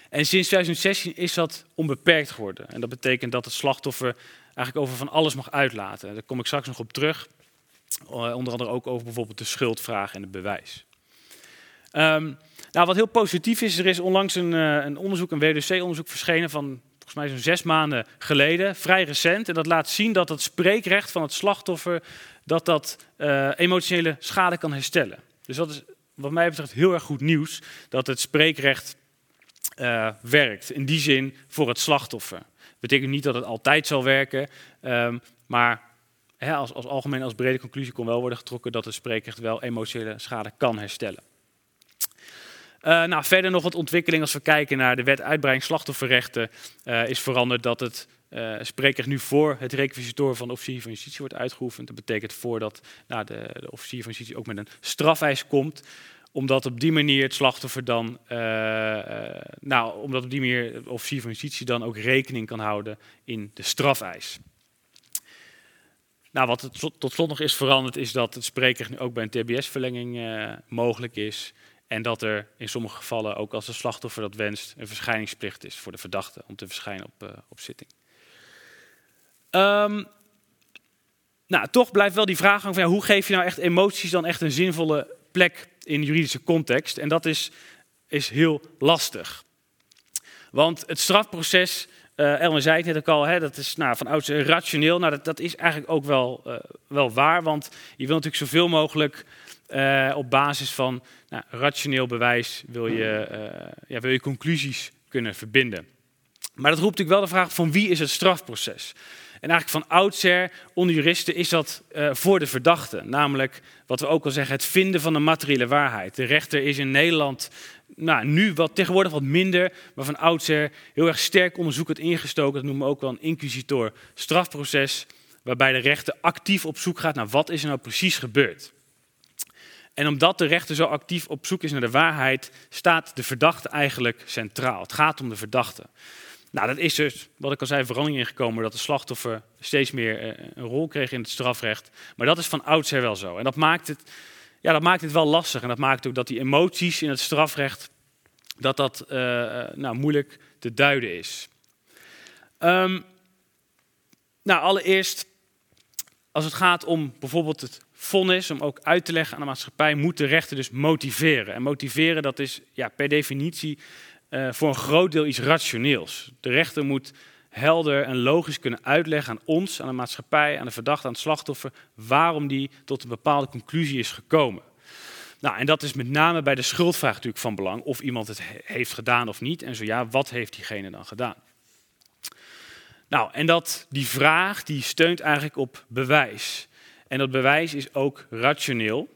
En sinds 2016 is dat onbeperkt geworden. En dat betekent dat het slachtoffer eigenlijk over van alles mag uitlaten. Daar kom ik straks nog op terug. Eh, onder andere ook over bijvoorbeeld de schuldvraag en het bewijs. Um, nou, wat heel positief is, er is onlangs een, uh, een onderzoek, een WDC-onderzoek verschenen van volgens mij zo'n zes maanden geleden, vrij recent. En dat laat zien dat het spreekrecht van het slachtoffer, dat dat emotionele schade kan herstellen. Dus dat is wat mij betreft heel erg goed nieuws, dat het spreekrecht uh, werkt. In die zin voor het slachtoffer. Betekent niet dat het altijd zal werken, um, maar hè, als, als algemeen, als brede conclusie kon wel worden getrokken dat het spreekrecht wel emotionele schade kan herstellen. Uh, nou, verder nog wat ontwikkeling als we kijken naar de wet uitbreiding slachtofferrechten, uh, is veranderd dat het uh, spreekrecht nu voor het requisitoren van de officier van justitie wordt uitgeoefend. Dat betekent voordat nou, de, de officier van justitie ook met een strafeis komt omdat op die manier het slachtoffer dan, uh, uh, nou, omdat op die manier de officier van justitie dan ook rekening kan houden in de strafeis. Nou, wat tot slot nog is veranderd, is dat het spreekrecht nu ook bij een TBS-verlenging mogelijk is. En dat er in sommige gevallen, ook als de slachtoffer dat wenst, een verschijningsplicht is voor de verdachte om te verschijnen op, op zitting. Um, nou, toch blijft wel die vraag van ja, hoe geef je nou echt emoties dan echt een zinvolle plek in juridische context. En dat is, is heel lastig. Want het strafproces, uh, Elmer zei het net ook al, hè, dat is nou, van ouds rationeel. Nou, dat, dat is eigenlijk ook wel, uh, wel waar, want je wil natuurlijk zoveel mogelijk uh, op basis van nou, rationeel bewijs wil je, ja, wil je conclusies kunnen verbinden. Maar dat roept natuurlijk wel de vraag van wie is het strafproces? En eigenlijk van oudsher, onder juristen, is dat uh, voor de verdachte. Namelijk, wat we ook al zeggen, het vinden van de materiële waarheid. De rechter is in Nederland nou, nu wat, tegenwoordig wat minder, maar van oudsher heel erg sterk onderzoekend ingestoken. Dat noemen we ook wel een inquisitor strafproces, waarbij de rechter actief op zoek gaat naar wat is er nou precies gebeurd. En omdat de rechter zo actief op zoek is naar de waarheid, staat de verdachte eigenlijk centraal. Het gaat om de verdachte. Nou, dat is dus, wat ik al zei, verandering ingekomen dat de slachtoffer steeds meer eh, een rol kreeg in het strafrecht. Maar dat is van oudsher wel zo. En dat maakt het, ja, dat maakt het wel lastig. En dat maakt ook dat die emoties in het strafrecht, dat dat uh, nou, moeilijk te duiden is. Um, nou, allereerst, als het gaat om bijvoorbeeld het vonnis, om ook uit te leggen aan de maatschappij, moet de rechter dus motiveren. En motiveren, dat is ja, per definitie uh, voor een groot deel iets rationeels. De rechter moet helder en logisch kunnen uitleggen aan ons, aan de maatschappij, aan de verdachte, aan het slachtoffer, waarom die tot een bepaalde conclusie is gekomen. Nou, en dat is met name bij de schuldvraag natuurlijk van belang, of iemand het heeft gedaan of niet, en zo ja, wat heeft diegene dan gedaan? Nou, en dat, die vraag die steunt eigenlijk op bewijs. En dat bewijs is ook rationeel,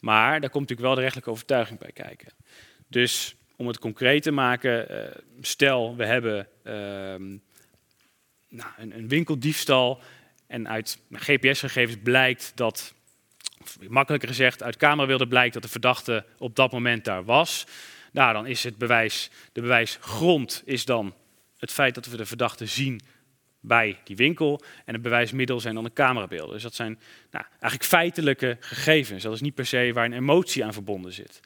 maar daar komt natuurlijk wel de rechtelijke overtuiging bij kijken. Dus om het concreet te maken, uh, stel we hebben uh, nou, een, winkeldiefstal en uit GPS-gegevens blijkt dat, makkelijker gezegd, uit camerabeelden blijkt dat de verdachte op dat moment daar was. Nou, dan is het bewijs, de bewijsgrond is dan het feit dat we de verdachte zien bij die winkel. En het bewijsmiddel zijn dan de camerabeelden. Dus dat zijn nou, eigenlijk feitelijke gegevens. Dat is niet per se waar een emotie aan verbonden zit.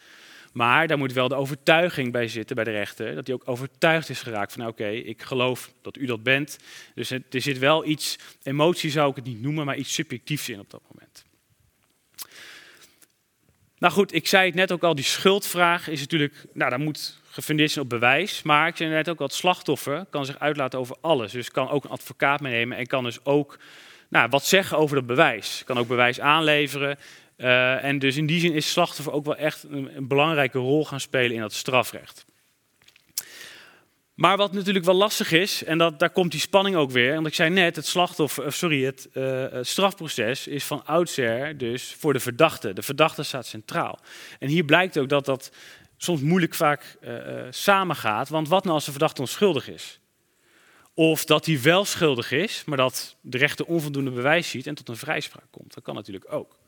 Maar daar moet wel de overtuiging bij zitten bij de rechter. Dat hij ook overtuigd is geraakt van oké, ik geloof dat u dat bent. Dus er zit wel iets, emotie zou ik het niet noemen, maar iets subjectiefs in op dat moment. Nou goed, ik zei het net ook al, die schuldvraag is natuurlijk, nou daar moet gefundeerd zijn op bewijs. Maar ik zei net ook al, het slachtoffer kan zich uitlaten over alles. Dus kan ook een advocaat meenemen en kan dus ook nou, wat zeggen over dat bewijs. Kan ook bewijs aanleveren. Uh, en dus in die zin is slachtoffer ook wel echt een, belangrijke rol gaan spelen in dat strafrecht. Maar wat natuurlijk wel lastig is, en dat, daar komt die spanning ook weer. Want ik zei net, het, slachtoffer, sorry, het, uh, het strafproces is van oudsher dus voor de verdachte. De verdachte staat centraal. En hier blijkt ook dat dat soms moeilijk vaak uh, samengaat. Want wat nou als de verdachte onschuldig is? Of dat hij wel schuldig is, maar dat de rechter onvoldoende bewijs ziet en tot een vrijspraak komt. Dat kan natuurlijk ook.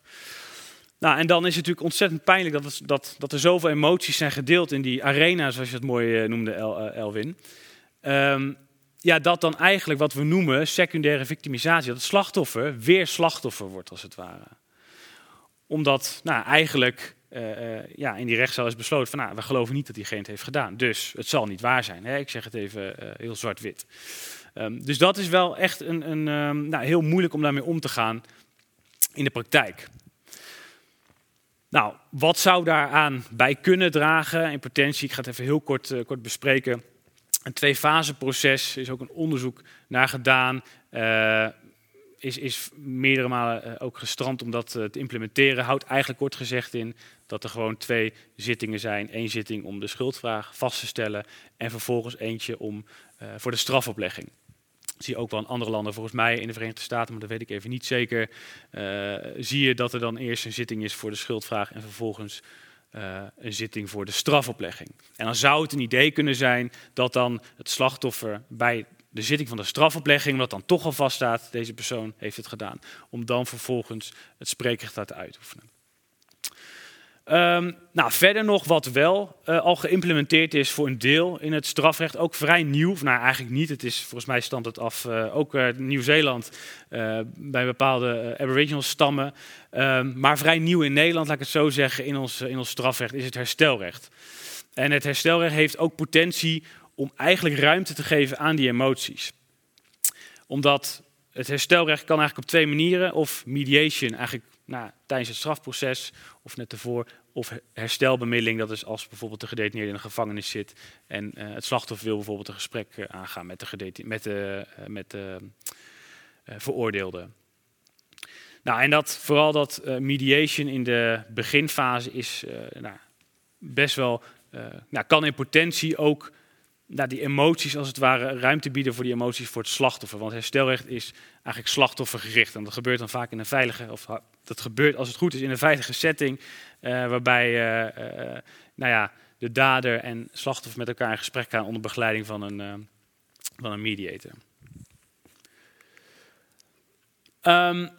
Nou, en dan is het natuurlijk ontzettend pijnlijk dat, dat, dat er zoveel emoties zijn gedeeld in die arena, zoals je het mooi noemde, El, Elwin. Um, ja, dat dan eigenlijk wat we noemen secundaire victimisatie, dat het slachtoffer weer slachtoffer wordt als het ware. Omdat nou, eigenlijk uh, ja, in die rechtszaal is besloten van nou, we geloven niet dat diegene het heeft gedaan. Dus het zal niet waar zijn. Hè? Ik zeg het even heel zwart-wit. Um, dus dat is wel echt een, een um, nou, heel moeilijk om daarmee om te gaan in de praktijk. Nou, wat zou daaraan bij kunnen dragen? In potentie, ik ga het even heel kort, kort bespreken. Een twee-fase proces is ook een onderzoek naar gedaan is, is meerdere malen uh, ook gestrand om dat te implementeren. Houdt eigenlijk kort gezegd in dat er gewoon twee zittingen zijn. Eén zitting om de schuldvraag vast te stellen en vervolgens eentje om, voor de strafoplegging. Zie je ook wel in andere landen, volgens mij in de Verenigde Staten, maar dat weet ik even niet zeker. zie je dat er dan eerst een zitting is voor de schuldvraag en vervolgens uh, een zitting voor de strafoplegging. En dan zou het een idee kunnen zijn dat dan het slachtoffer bij de zitting van de strafoplegging, omdat dan toch al vaststaat, deze persoon heeft het gedaan, om dan vervolgens het spreekrecht te uitoefenen. Um, nou, verder nog wat wel uh, al geïmplementeerd is voor een deel in het strafrecht, ook vrij nieuw. Nou, eigenlijk niet. Het is volgens mij stand het af, uh, ook uh, Nieuw-Zeeland bij bepaalde Aboriginal stammen. Um, maar vrij nieuw in Nederland, laat ik het zo zeggen, in ons, in ons strafrecht is het herstelrecht. En het herstelrecht heeft ook potentie om eigenlijk ruimte te geven aan die emoties. Omdat het herstelrecht kan eigenlijk op twee manieren. Of mediation, eigenlijk nou, tijdens het strafproces of net ervoor. Of herstelbemiddeling, dat is als bijvoorbeeld de gedetineerde in een gevangenis zit. En uh, het slachtoffer wil bijvoorbeeld een gesprek uh, aangaan met de, met de, uh, met de veroordeelde. Nou, en dat, vooral dat mediation in de beginfase is nou, best wel, nou, kan in potentie ook nou, die emoties als het ware ruimte bieden voor die emoties voor het slachtoffer. Want herstelrecht is eigenlijk slachtoffergericht. En dat gebeurt dan vaak in een veilige, of dat gebeurt als het goed is in een veilige setting, uh, waarbij uh, uh, nou ja, de dader en slachtoffer met elkaar in gesprek gaan onder begeleiding van een, van een mediator. Um,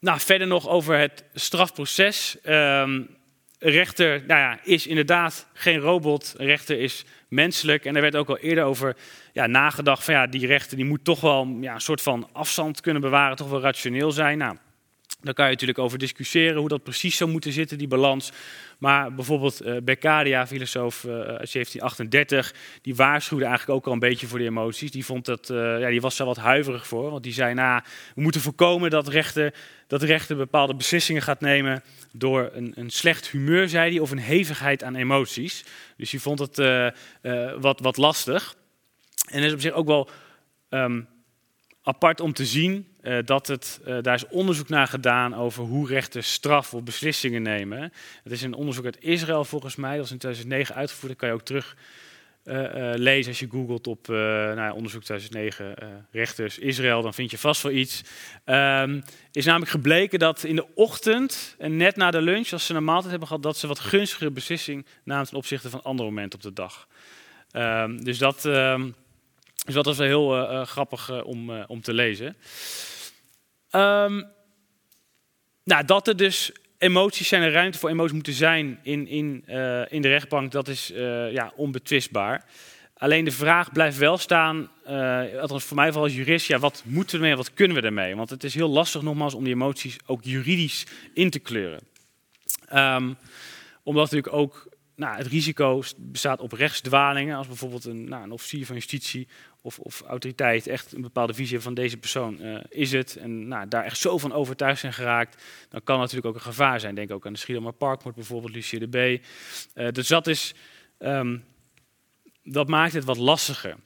nou, verder nog over het strafproces. Um, rechter nou ja, is inderdaad geen robot. Rechter is menselijk. En er werd ook al eerder over ja, nagedacht van ja, die rechter die moet toch wel ja, een soort van afstand kunnen bewaren, toch wel rationeel zijn. Nou, daar kan je natuurlijk over discussiëren hoe dat precies zou moeten zitten, die balans. Maar bijvoorbeeld uh, Beccaria, filosoof uh, uit 1738, die waarschuwde eigenlijk ook al een beetje voor die emoties. Die, vond dat, uh, ja, die was daar wat huiverig voor, want die zei, nou, we moeten voorkomen dat, rechter, dat de rechter bepaalde beslissingen gaat nemen door een, een slecht humeur, zei hij, of een hevigheid aan emoties. Dus die vond het wat, wat lastig. En is op zich ook wel um, apart om te zien uh, dat het, uh, daar is onderzoek naar gedaan over hoe rechters straf of beslissingen nemen. Het is een onderzoek uit Israël volgens mij, dat is in 2009 uitgevoerd. Dat kan je ook terug uh, lezen als je googelt op nou onderzoek 2009 rechters Israël, dan vind je vast wel iets. Um, is namelijk gebleken dat in de ochtend en net na de lunch, als ze een maaltijd hebben gehad, dat ze wat gunstigere beslissing namen ten opzichte van andere momenten op de dag. Um, dus dat... Um, dus dat is wel heel uh, uh, grappig uh, om, om te lezen. Um, nou, dat er dus emoties zijn, er ruimte voor emoties moeten zijn in, in, in de rechtbank, dat is ja, onbetwistbaar. Alleen de vraag blijft wel staan, althans voor mij vooral als jurist, ja, wat moeten we ermee, wat kunnen we ermee? Want het is heel lastig nogmaals om die emoties ook juridisch in te kleuren. Um, omdat natuurlijk ook nou, het risico bestaat op rechtsdwalingen, als bijvoorbeeld een, nou, een officier van justitie of, of, autoriteit echt een bepaalde visie van deze persoon uh, is het, en nou, daar echt zo van overtuigd zijn geraakt, dan kan natuurlijk ook een gevaar zijn. Denk ook aan de Schiedammer Parkmoord bijvoorbeeld, Lucie de B. Uh, dus dat, is, um, dat maakt het wat lastiger.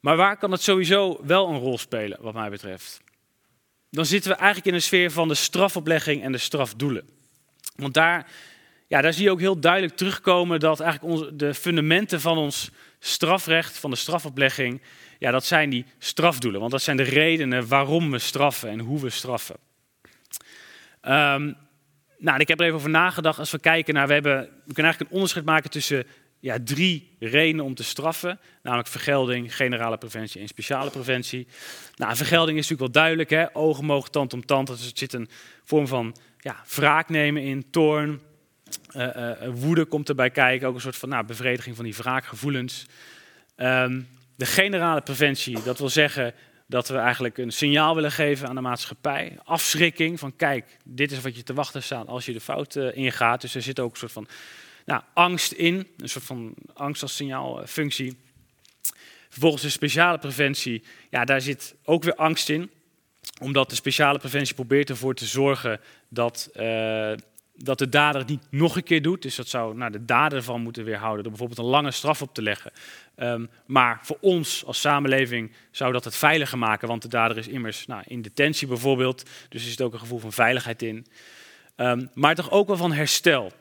Maar waar kan het sowieso wel een rol spelen, wat mij betreft? Dan zitten we eigenlijk in de sfeer van de strafoplegging en de strafdoelen. Want daar ja, daar zie je ook heel duidelijk terugkomen dat eigenlijk onze, de fundamenten van ons strafrecht, van de strafoplegging, ja, dat zijn die strafdoelen. Want dat zijn de redenen waarom we straffen en hoe we straffen. Um, nou, ik heb er even over nagedacht. Als we kijken naar, we, hebben, we kunnen eigenlijk een onderscheid maken tussen ja, drie redenen om te straffen. Namelijk vergelding, generale preventie en speciale preventie. Nou, vergelding is natuurlijk wel duidelijk. Hè? Ogen mogen tand om tand. Dus het zit een vorm van ja, wraak nemen in, toorn, uh, woede komt erbij kijken, ook een soort van nou, bevrediging van die wraakgevoelens. Um, de generale preventie, dat wil zeggen dat we eigenlijk een signaal willen geven aan de maatschappij. Afschrikking van kijk, dit is wat je te wachten staat als je de fout ingaat. Dus er zit ook een soort van nou, angst in, een soort van angst als signaalfunctie. Vervolgens de speciale preventie, ja, daar zit ook weer angst in omdat de speciale preventie probeert ervoor te zorgen dat, dat de dader het niet nog een keer doet. Dus dat zou nou, de dader van moeten weerhouden door bijvoorbeeld een lange straf op te leggen. Um, maar voor ons als samenleving zou dat het veiliger maken, want de dader is immers nou, in detentie bijvoorbeeld. Dus er zit ook een gevoel van veiligheid in. Um, maar toch ook wel van herstel.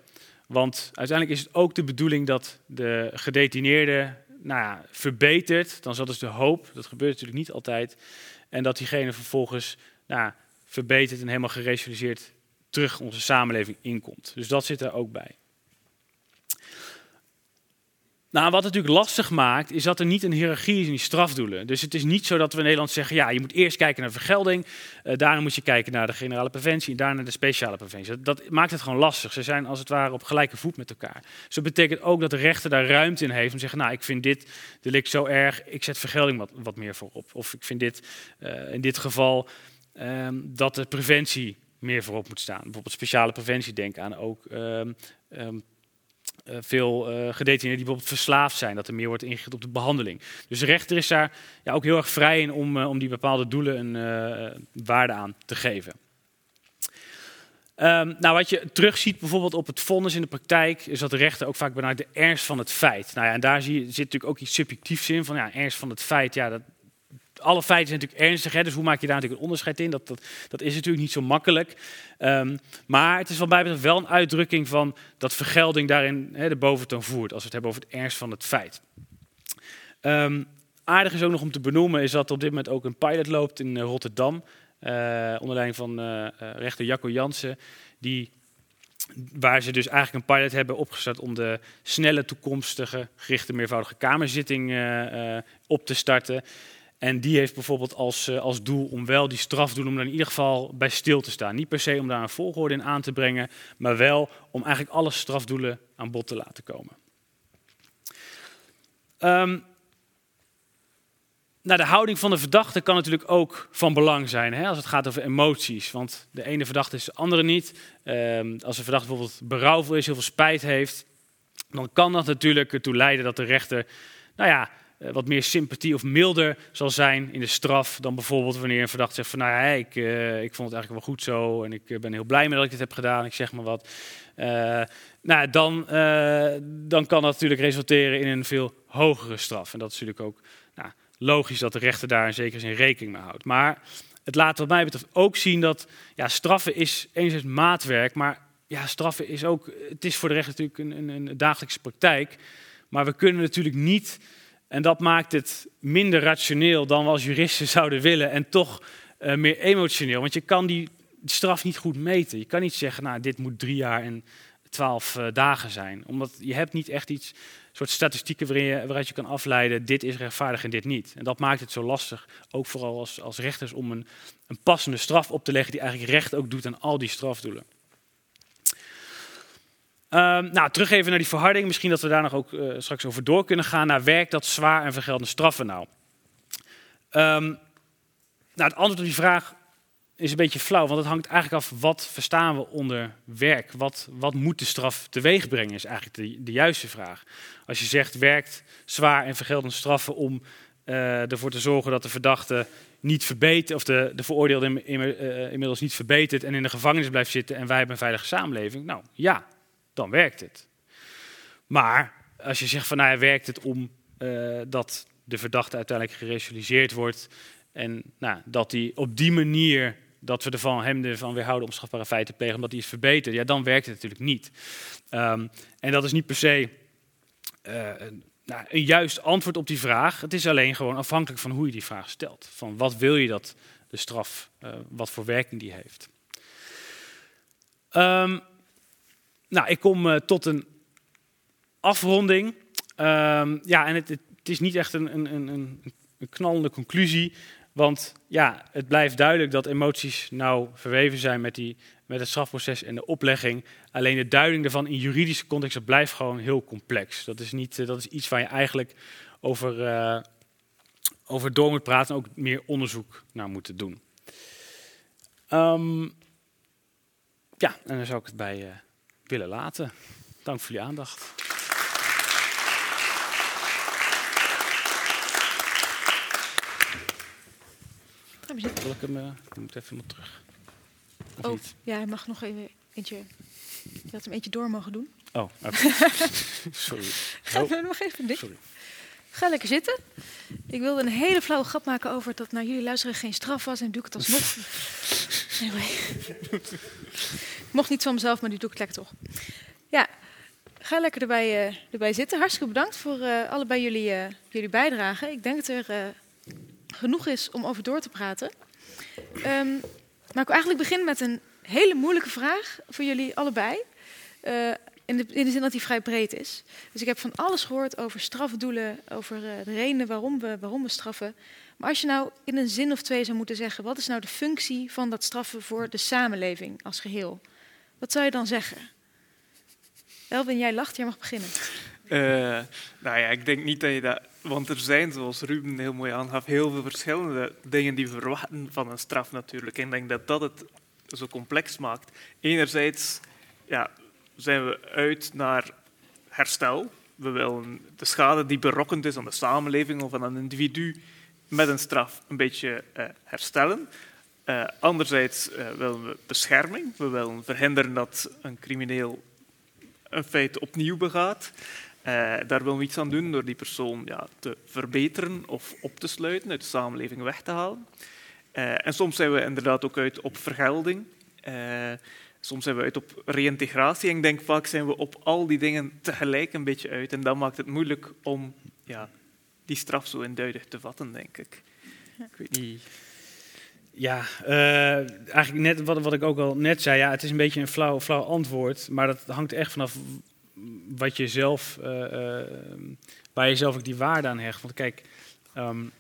Want uiteindelijk is het ook de bedoeling dat de gedetineerde nou ja, verbetert. Dan dat dus de hoop. Dat gebeurt natuurlijk niet altijd. En dat diegene vervolgens nou, en helemaal geresocialiseerd terug onze samenleving inkomt. Dus dat zit er ook bij. Nou, wat het natuurlijk lastig maakt, is dat er niet een hiërarchie is in die strafdoelen. Dus het is niet zo dat we in Nederland zeggen, ja, je moet eerst kijken naar vergelding, uh, daarna moet je kijken naar de generale preventie en daarna de speciale preventie. Dat, maakt het gewoon lastig. Ze zijn als het ware op gelijke voet met elkaar. Dus dat betekent ook dat de rechter daar ruimte in heeft om te zeggen, nou, ik vind dit delict zo erg, ik zet vergelding wat, wat meer voorop. Of ik vind dit uh, in dit geval um, dat de preventie meer voorop moet staan. Bijvoorbeeld speciale preventie, denk aan ook um, um, uh, veel uh, gedetineerden die bijvoorbeeld verslaafd zijn, dat er meer wordt ingericht op de behandeling. Dus de rechter is daar ja, ook heel erg vrij in om, uh, om die bepaalde doelen een waarde aan te geven. Um, nou, wat je terugziet bijvoorbeeld op het vonnis in de praktijk, is dat de rechter ook vaak benadert de ernst van het feit. Nou ja, en daar zie je, zit natuurlijk ook iets subjectiefs in, van ja, ernst van het feit, ja, dat, alle feiten zijn natuurlijk ernstig, hè, dus hoe maak je daar natuurlijk een onderscheid in? Dat, dat, dat is natuurlijk niet zo makkelijk. Um, maar het is wat mij wel een uitdrukking van dat vergelding daarin hè, de boventoon voert, als we het hebben over het ernst van het feit. Um, aardig is ook nog om te benoemen, is dat op dit moment ook een pilot loopt in uh, Rotterdam, uh, onder leiding van uh, rechter Jacco Jansen, die waar ze dus eigenlijk een pilot hebben opgestart om de snelle toekomstige gerichte meervoudige kamerzitting op te starten. En die heeft bijvoorbeeld als, eh, als doel om wel die straf doen, om er in ieder geval bij stil te staan. Niet per se om daar een volgorde in aan te brengen, maar wel om eigenlijk alle strafdoelen aan bod te laten komen. Um, nou, de houding van de verdachte kan natuurlijk ook van belang zijn hè, als het gaat over emoties. Want de ene verdachte is de andere niet. Um, als een verdachte bijvoorbeeld berouwvol is, heel veel spijt heeft, dan kan dat natuurlijk ertoe leiden dat de rechter nou ja, wat meer sympathie of milder zal zijn in de straf dan bijvoorbeeld wanneer een verdachte zegt van nou ja, ik, uh, ik vond het eigenlijk wel goed zo en ik eh, ben heel blij met dat ik dit heb gedaan, ik zeg maar wat. Nou, dan, dan kan dat natuurlijk resulteren in een veel hogere straf. En dat is natuurlijk ook nou, logisch dat de rechter daar in zekere zin rekening mee houdt. Maar het laat wat mij betreft ook zien dat ja, straffen is enerzijds maatwerk, maar ja, straffen is ook, het is voor de rechter natuurlijk een, een, een dagelijkse praktijk. Maar we kunnen natuurlijk niet en dat maakt het minder rationeel dan we als juristen <laughs> zouden willen en toch uh, meer emotioneel. Want je kan die straf niet goed meten. Je kan niet zeggen, nou, dit moet drie jaar en twaalf uh, dagen zijn. Omdat je hebt niet echt iets, soort statistieken waarin je, waaruit je kan afleiden, dit is rechtvaardig en dit niet. En dat maakt het zo lastig, ook vooral als, als rechters, om een, een passende straf op te leggen die eigenlijk recht ook doet aan al die strafdoelen. Um, nou, terug even naar die verharding. Misschien dat we daar nog ook uh, straks over door kunnen gaan. Naar werkt dat zwaar en vergeldende straffen nou? Um, nou, het antwoord op die vraag is een beetje flauw, want het hangt eigenlijk af wat verstaan we onder werk. Wat, wat moet de straf teweeg brengen, is eigenlijk de, juiste vraag. Als je zegt werkt zwaar en vergeldende straffen om uh, ervoor te zorgen dat de verdachte niet verbetert, of de, de veroordeelde uh, inmiddels niet verbetert en in de gevangenis blijft zitten en wij hebben een veilige samenleving. Nou ja, dan werkt het. Maar als je zegt van nou, werkt het om uh, dat de verdachte uiteindelijk geresocialiseerd wordt en nou, dat hij op die manier dat we ervan, hem ervan weerhouden om strafbare feiten te plegen, omdat hij is verbeterd, ja, dan werkt het natuurlijk niet. Um, en dat is niet per se uh, een, nou, een juist antwoord op die vraag. Het is alleen gewoon afhankelijk van hoe je die vraag stelt. Van wat wil je dat de straf, uh, wat voor werking die heeft. Um, nou, ik kom uh, tot een afronding. Um, ja, en het, het, is niet echt een, een, een, een, knallende conclusie. Want ja, het blijft duidelijk dat emoties nou verweven zijn met, die, met het strafproces en de oplegging. Alleen de duiding daarvan in juridische context dat blijft gewoon heel complex. Dat is, niet, uh, dat is iets waar je eigenlijk over, uh, over door moet praten en ook meer onderzoek naar moet doen. Um, ja, en dan zou ik het bij... Willen laten. Dank voor jullie aandacht. Wil ik hem, uh, ik moet even helemaal terug. Of
oh,
niet?
ja, hij mag nog even eentje. Je had hem eentje door mogen doen.
Oh, oké. <laughs> Sorry.
Ga
Oh,
nog even dik.
sorry.
Ga lekker zitten. Ik wilde een hele flauwe grap maken over dat naar jullie luisteren geen straf was. En doe ik het alsnog. <laughs> Anyway. Mocht niet van mezelf, maar nu doe ik lekker toch. Ja, ga lekker erbij, uh, erbij zitten. Hartstikke bedankt voor uh, allebei jullie, uh, jullie bijdrage. Ik denk dat er genoeg is om over door te praten. Um, maar ik wil eigenlijk beginnen met een hele moeilijke vraag voor jullie allebei. In de, in de, zin dat die vrij breed is. Dus ik heb van alles gehoord over strafdoelen, over de redenen waarom we, waarom we straffen. Maar als je nou in een zin of twee zou moeten zeggen, wat is nou de functie van dat straffen voor de samenleving als geheel? Wat zou je dan zeggen? Elvin, jij lacht, jij mag beginnen.
Uh, nou ja, ik denk niet dat je dat... Want er zijn, zoals Ruben heel mooi aangaf, heel veel verschillende dingen die verwachten van een straf natuurlijk. En ik denk dat dat het zo complex maakt. Enerzijds ja, zijn we uit naar herstel. We willen de schade die berokkend is aan de samenleving of aan een individu met een straf een beetje uh, herstellen. Uh, anderzijds uh, willen we bescherming. We willen verhinderen dat een crimineel een feit opnieuw begaat. daar willen we iets aan doen door die persoon ja, te verbeteren of op te sluiten, uit de samenleving weg te halen. en soms zijn we inderdaad ook uit op vergelding. Soms zijn we uit op reïntegratie ik denk vaak zijn we op al die dingen tegelijk een beetje uit. En dat maakt het moeilijk om ja, die straf zo eenduidig te vatten, denk ik. Ik weet niet.
Ja, uh, eigenlijk net wat, wat ik ook al net zei. Ja, het is een beetje een flauw, flauw antwoord. Maar dat hangt echt vanaf wat je zelf, uh, uh, waar je zelf ook die waarde aan hecht. Want kijk, um,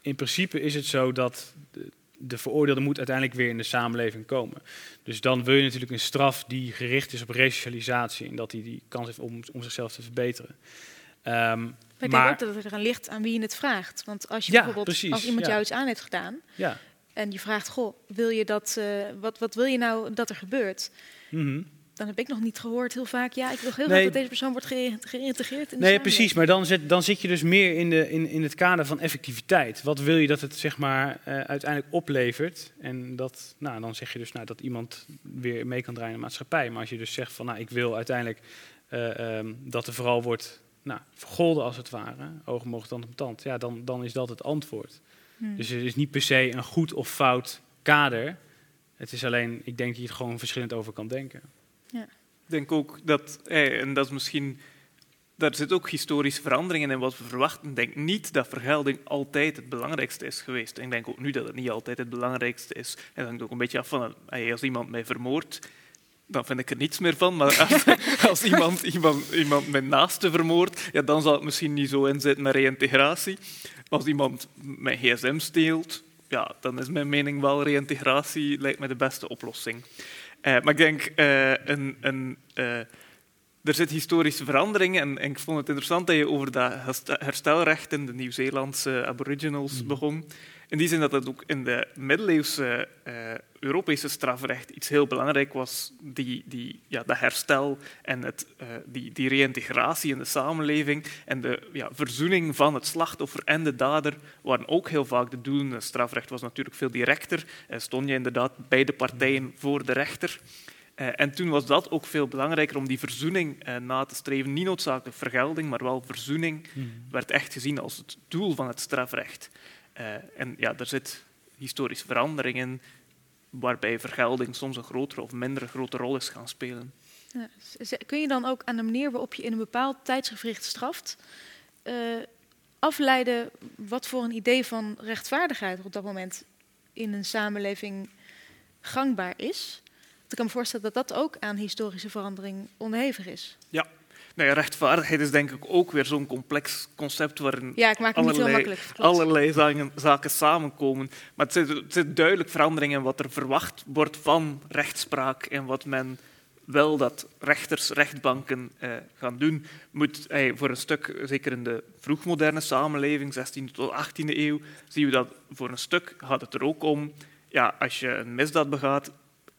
in principe is het zo dat de, de veroordeelde moet uiteindelijk weer in de samenleving komen. Dus dan wil je natuurlijk een straf die gericht is op resocialisatie en dat hij die kans heeft om, om zichzelf te verbeteren. Ehm,
Maar ik denk ook dat het eraan ligt aan wie je het vraagt. Want als je
Ja,
bijvoorbeeld,
precies,
als iemand
ja.
jou iets aan heeft gedaan
ja,
en je vraagt, goh, wil je dat, eh, wat, wat wil je nou dat er gebeurt?
mhm.
Dan heb ik nog niet gehoord heel vaak, ja, ik wil heel
Nee.
graag dat deze persoon wordt geïn- geïntegreerd in de
Nee, precies. Maar dan zit, dan zit je dus meer in, de, in, in het kader van effectiviteit. Wat wil je dat het zeg maar, eh, uiteindelijk oplevert? En dat, nou, dan zeg je dus nou, dat iemand weer mee kan draaien in de maatschappij. Maar als je dus zegt van nou, ik wil uiteindelijk eh, ehm, dat er vooral wordt nou, vergolden als het ware, ogen mogen tand op tand, ja, dan, dan is dat het antwoord.
Hmm.
Dus het is niet per se een goed of fout kader. Het is alleen, ik denk dat je het gewoon verschillend over kan denken.
Ik denk ook dat, eh, en dat is misschien, daar zit ook historische veranderingen in wat we verwachten. Ik denk niet dat vergelding altijd het belangrijkste is geweest. En ik denk ook nu dat het niet altijd het belangrijkste is. En dat hangt ook een beetje af van, eh, als iemand mij vermoordt, dan vind ik er niets meer van. Maar als, <laughs> als iemand, iemand, iemand mijn naaste vermoordt, ja, dan zal het misschien niet zo inzitten met reïntegratie. Als iemand mijn gsm steelt, ja, dan is mijn mening wel reïntegratie lijkt me de beste oplossing. Eh, maar ik denk, eh, een, een, eh, er zitten historische veranderingen en, en ik vond het interessant dat je over dat herst- herstelrecht in de Nieuw-Zeelandse aboriginals
Mhm.
begon. In die zin dat het ook in de middeleeuwse eh, Europese strafrecht iets heel belangrijk was, die, die, ja, dat herstel en het, eh, die, die reïntegratie in de samenleving en de ja, verzoening van het slachtoffer en de dader waren ook heel vaak de doelen. Het strafrecht was natuurlijk veel directer, en stond je inderdaad beide partijen voor de rechter. Eh, en toen was dat ook veel belangrijker om die verzoening eh, na te streven. Niet noodzakelijk vergelding, maar wel verzoening werd echt gezien als het doel van het strafrecht. Eh, en ja, er zit historische verandering in, waarbij vergelding soms een grotere of minder grote rol is gaan spelen.
Ja, z- kun je dan ook aan de manier waarop je in een bepaald tijdsgevricht straft, eh, afleiden wat voor een idee van rechtvaardigheid op dat moment in een samenleving gangbaar is? Want ik kan me voorstellen dat dat ook aan historische verandering onderhevig is.
Nou ja, rechtvaardigheid is denk ik ook weer zo'n complex concept waarin
Ja, ik maak het niet heel
Allerlei- allerlei zaken, zaken samenkomen. Maar het zit, het zit duidelijk veranderingen in wat er verwacht wordt van rechtspraak en wat men wil dat rechters, rechtbanken eh, gaan doen. Moet, eh, voor een stuk, zeker in de vroegmoderne samenleving, 16e tot 18e eeuw, zien we dat voor een stuk gaat het er ook om, ja, als je een misdaad begaat,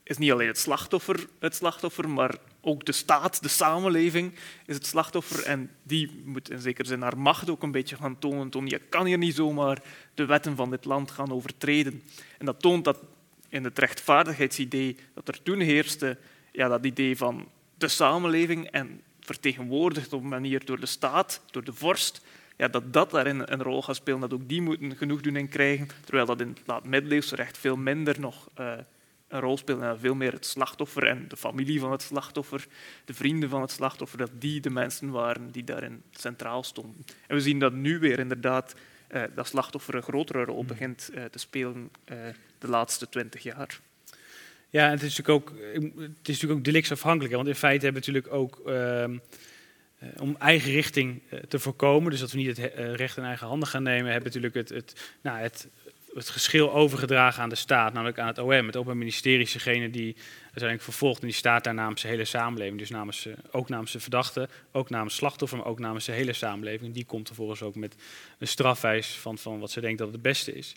is niet alleen het slachtoffer het slachtoffer, maar ook de staat, de samenleving is het slachtoffer. En die moet in zekere zin haar macht ook een beetje gaan tonen. Je kan hier niet zomaar de wetten van dit land gaan overtreden. En dat toont dat in het rechtvaardigheidsidee dat er toen heerste, ja, dat idee van de samenleving en vertegenwoordigd op een manier door de staat, door de vorst, ja, dat dat daarin een rol gaat spelen, dat ook die moeten genoegdoening krijgen, terwijl dat in het laat-middeleeuwse recht veel minder nog eh, een rol speelt en veel meer het slachtoffer en de familie van het slachtoffer, de vrienden van het slachtoffer, dat die de mensen waren die daarin centraal stonden. En we zien dat nu weer inderdaad eh, dat slachtoffer een grotere rol begint eh, te spelen eh, de laatste twintig jaar.
Ja, het is natuurlijk ook, het is natuurlijk ook delictsafhankelijk. hè, Want in feite hebben we natuurlijk ook, ehm, eh, om eigen richting te voorkomen, dus dat we niet het he- recht in eigen handen gaan nemen, hebben we natuurlijk het, het, nou, het, het geschil overgedragen aan de staat, namelijk aan het OM. Het Openbaar Ministerie is degene die uiteindelijk vervolgt en die staat daar namens de hele samenleving. Dus namens, eh, ook namens de verdachte, ook namens slachtoffer, maar ook namens de hele samenleving. Die komt vervolgens ook met een strafwijs van, van wat ze denkt dat het beste is.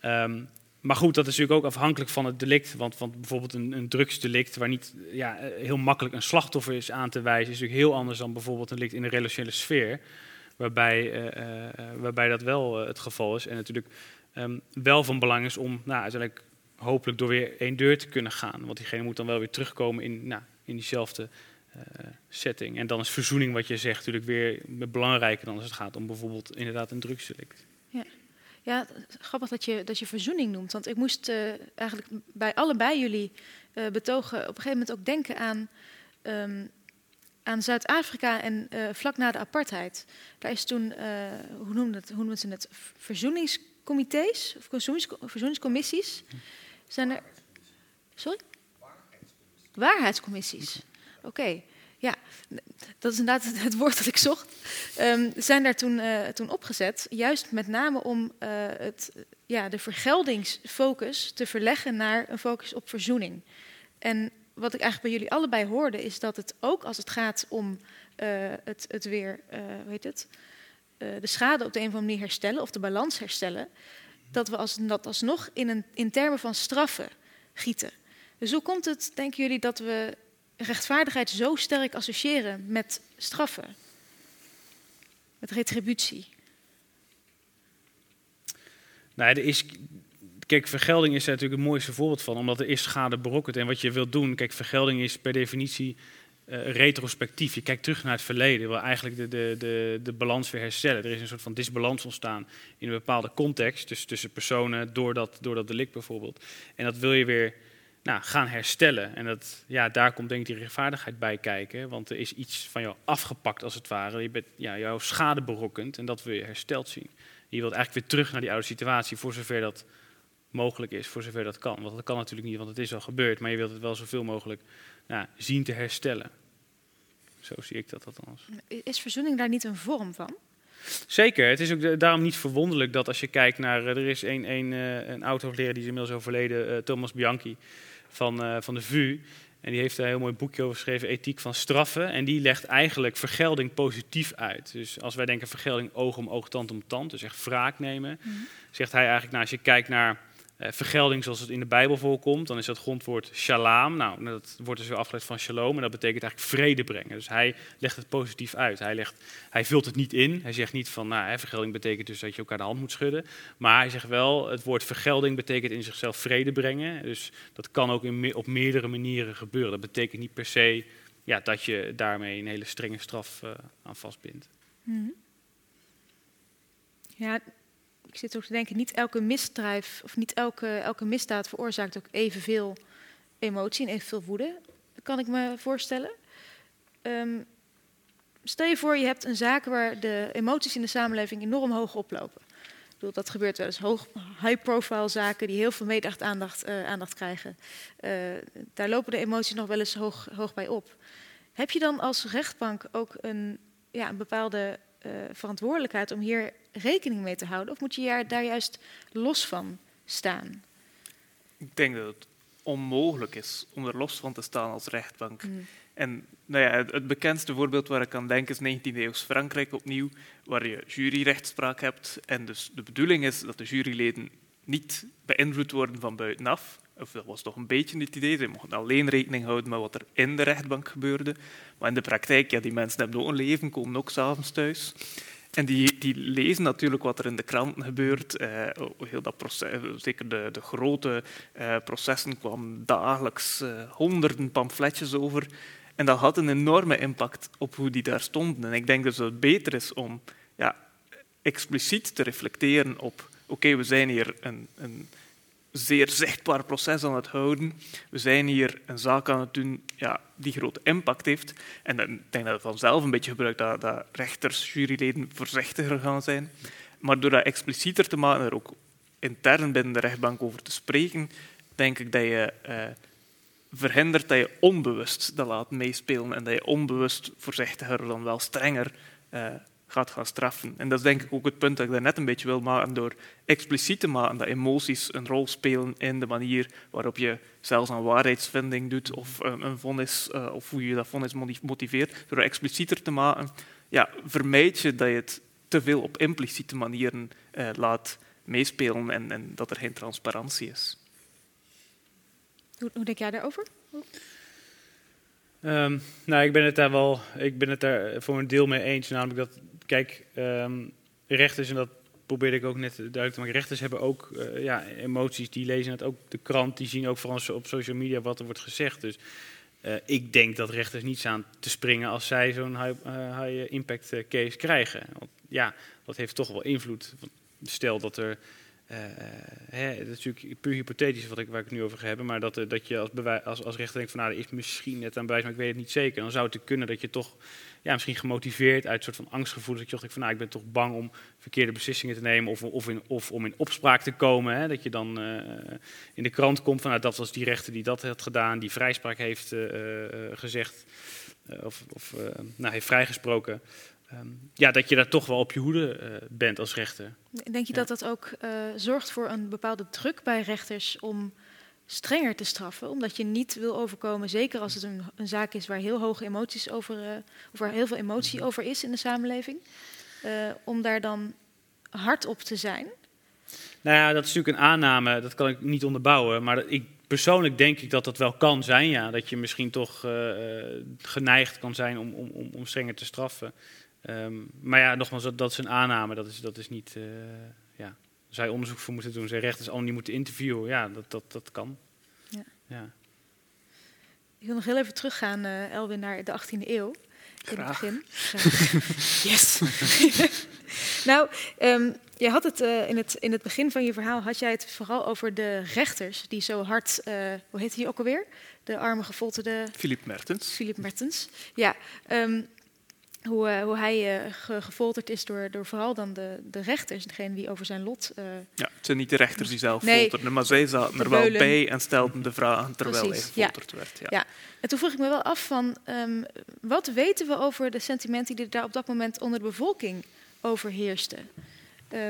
Ehm, maar goed, dat is natuurlijk ook afhankelijk van het delict. Want, want bijvoorbeeld een, een drugsdelict waar niet ja, eh, heel makkelijk een slachtoffer is aan te wijzen, is natuurlijk heel anders dan bijvoorbeeld een delict in de relationele sfeer. Waarbij, eh, waarbij dat wel het geval is. En natuurlijk ehm, wel van belang is om nou, uiteindelijk hopelijk door weer één deur te kunnen gaan. Want diegene moet dan wel weer terugkomen in, nou, in diezelfde eh, setting. En dan is verzoening, wat je zegt, natuurlijk weer belangrijker dan als het gaat om bijvoorbeeld inderdaad een drugsdelict.
Ja, grappig dat je, dat je verzoening noemt. Want ik moest eh, eigenlijk bij allebei jullie eh, betogen op een gegeven moment ook denken aan, ehm, aan Zuid-Afrika en vlak na de apartheid. Daar is toen, hoe, noemden het, hoe noemen ze het, verzoeningscomité's of verzoenings- verzoeningscommissies. Zijn er. Sorry? Waarheidscommissies. Oké. Ja, dat is inderdaad het, woord dat ik zocht. Ehm, zijn daar toen, eh, toen opgezet, juist met name om eh, het, ja, de vergeldingsfocus te verleggen naar een focus op verzoening. En wat ik eigenlijk bij jullie allebei hoorde, is dat het ook als het gaat om eh, het, het weer, hoe heet het, de schade op de een of andere manier herstellen of de balans herstellen, dat we als, dat alsnog in, een, in termen van straffen gieten. Dus hoe komt het, denken jullie, dat we rechtvaardigheid zo sterk associëren met straffen? Met retributie?
Nou, er is, kijk, vergelding is er natuurlijk het mooiste voorbeeld van, omdat er is schade berokkend. En wat je wilt doen, kijk, vergelding is per definitie eh, retrospectief. Je kijkt terug naar het verleden, wil eigenlijk de, de, de, de balans weer herstellen. Er is een soort van disbalans ontstaan in een bepaalde context, dus tussen personen, door dat, door dat delict bijvoorbeeld. En dat wil je weer nou, gaan herstellen. En dat, ja, daar komt denk ik die rechtvaardigheid bij kijken, want er is iets van jou afgepakt als het ware. Je bent ja, jouw schade berokkend en dat wil je hersteld zien. Je wilt eigenlijk weer terug naar die oude situatie, voor zover dat mogelijk is, voor zover dat kan. Want dat kan natuurlijk niet, want het is al gebeurd, maar je wilt het wel zoveel mogelijk nou, zien te herstellen. Zo zie ik dat althans.
Is verzoening daar niet een vorm van?
Zeker, het is ook daarom niet verwonderlijk dat als je kijkt naar... eh, Er is een, een, eh, een oud-hoogleraar, die is inmiddels overleden, eh, Thomas Bianchi van, van de VU. En die heeft daar een heel mooi boekje over geschreven, Ethiek van Straffen. En die legt eigenlijk vergelding positief uit. Dus als wij denken vergelding oog om oog, tand om tand, dus echt wraak nemen... zegt hij eigenlijk, nou, als je kijkt naar vergelding zoals het in de Bijbel voorkomt, dan is dat grondwoord shalom. Nou, dat wordt dus weer afgeleid van shalom en dat betekent eigenlijk vrede brengen. Dus hij legt het positief uit. Hij, legt, hij vult het niet in. Hij zegt niet van, nou, vergelding betekent dus dat je elkaar de hand moet schudden. Maar hij zegt wel, het woord vergelding betekent in zichzelf vrede brengen. Dus dat kan ook op meerdere manieren gebeuren. Dat betekent niet per se ja, dat je daarmee een hele strenge straf eh, aan vastbindt.
Mhm. Ja, ik zit ook te denken, niet elke misdrijf of niet elke, elke misdaad veroorzaakt ook evenveel emotie en evenveel woede. Kan ik me voorstellen. Ehm, stel je voor, je hebt een zaak waar de emoties in de samenleving enorm hoog oplopen. Ik bedoel, dat gebeurt wel eens. High-profile zaken die heel veel medacht-aandacht eh, aandacht krijgen. Eh, daar lopen de emoties nog wel eens hoog, hoog bij op. Heb je dan als rechtbank ook een, ja, een bepaalde eh, verantwoordelijkheid om hier rekening mee te houden? Of moet je daar juist los van staan?
Ik denk dat het onmogelijk is om er los van te staan als rechtbank.
Mm.
En nou ja, het, het bekendste voorbeeld waar ik aan denk is 19e-eeuws Frankrijk opnieuw, waar je juryrechtspraak hebt. En dus de bedoeling is dat de juryleden niet beïnvloed worden van buitenaf. Of dat was toch een beetje het idee. Ze mochten alleen rekening houden met wat er in de rechtbank gebeurde. Maar in de praktijk, ja, die mensen hebben ook een leven, komen ook s'avonds thuis. En die, die lezen natuurlijk wat er in de kranten gebeurt. Eh, heel dat proces, zeker de, de grote eh, processen kwamen dagelijks eh, honderden pamfletjes over. En dat had een enorme impact op hoe die daar stonden. En ik denk dus dat het beter is om ja, expliciet te reflecteren op... Oké, we zijn hier een, een zeer zichtbaar proces aan het houden. We zijn hier een zaak aan het doen ja, die grote impact heeft. En dan- denk dat het vanzelf een beetje gebruikt dat, dat rechters, juryleden voorzichtiger gaan zijn. Maar door dat explicieter te maken, er ook intern binnen de rechtbank over te spreken, denk ik dat je eh, verhindert dat je onbewust dat laat meespelen en dat je onbewust voorzichtiger dan wel strenger eh, gaat gaan straffen. En dat is denk ik ook het punt dat ik daarnet een beetje wil maken door expliciet te maken dat emoties een rol spelen in de manier waarop je zelfs aan waarheidsvinding doet of een, een vonnis, eh, of hoe je dat vonnis moti- motiveert. Door explicieter te maken, ja, vermijd je dat je het te veel op impliciete manieren eh, laat meespelen en, en dat er geen transparantie is.
Hoe, hoe denk jij daarover?
Ehm, nou, ik ben het daar wel, ik ben het daar voor een deel mee eens. Namelijk dat, kijk, ehm, rechters, en dat probeerde ik ook net duidelijk te maken, rechters hebben ook eh, ja, emoties, die lezen het ook de krant, die zien ook vooral op social media wat er wordt gezegd. Dus eh, ik denk dat rechters niet staan te springen als zij zo'n high, eh, high impact case krijgen. Want ja, dat heeft toch wel invloed. Stel dat er eh, hè, dat is natuurlijk puur hypothetisch wat ik, waar ik het nu over ga hebben, maar dat, eh, dat je als, als, als rechter denkt van nou, er is misschien net aan bewijs, maar ik weet het niet zeker. Dan zou het kunnen dat je toch ja, misschien gemotiveerd uit een soort van angstgevoel, dat je denkt van nou, ik ben toch bang om verkeerde beslissingen te nemen of, of, in, of om in opspraak te komen. Hè, dat je dan eh, in de krant komt van nou, dat was die rechter die dat had gedaan, die vrijspraak heeft gezegd of, of nou, heeft vrijgesproken. Ehm, ja, dat je daar toch wel op je hoede eh, bent als rechter.
Denk je
Ja.
dat dat ook eh, zorgt voor een bepaalde druk bij rechters om strenger te straffen? Omdat je niet wil overkomen, zeker als het een, een zaak is waar heel hoge emoties over, eh, of waar heel veel emotie over is in de samenleving, om daar dan hard op te zijn?
Nou ja, dat is natuurlijk een aanname, dat kan ik niet onderbouwen. Maar ik, persoonlijk denk ik dat dat wel kan zijn, ja. Dat je misschien toch geneigd kan zijn om, om, om, om strenger te straffen. Ehm, maar ja, nogmaals, dat, dat is een aanname. Dat is, dat is niet, eh ja. Zij onderzoek voor moeten doen, zij rechters allemaal niet moeten interviewen. Ja, dat, dat, dat kan.
Ja.
ja.
Ik wil nog heel even teruggaan, eh, Elwin, naar de 18e eeuw. In
Graag.
het begin. <laughs> Graag. yes. <laughs> nou, ehm, je had het, eh, in het in het begin van je verhaal had jij het vooral over de rechters die zo hard, eh, hoe heet hij ook alweer? De arme gefolterde
Philippe Mertens.
Philip Mertens. Ja, ehm, hoe, eh, hoe hij eh, ge- gefolterd is door, door vooral dan de, de rechters, degene die over zijn lot. eh,
Ja, het zijn niet de rechters die zelf
Nee.
folterden, maar zij zaten er wel bij en stelden de vragen terwijl
Precies,
hij
ja.
gefolterd werd. Ja.
Ja. En toen vroeg ik me wel af van, ehm, wat weten we over de sentimenten die daar op dat moment onder de bevolking overheersten?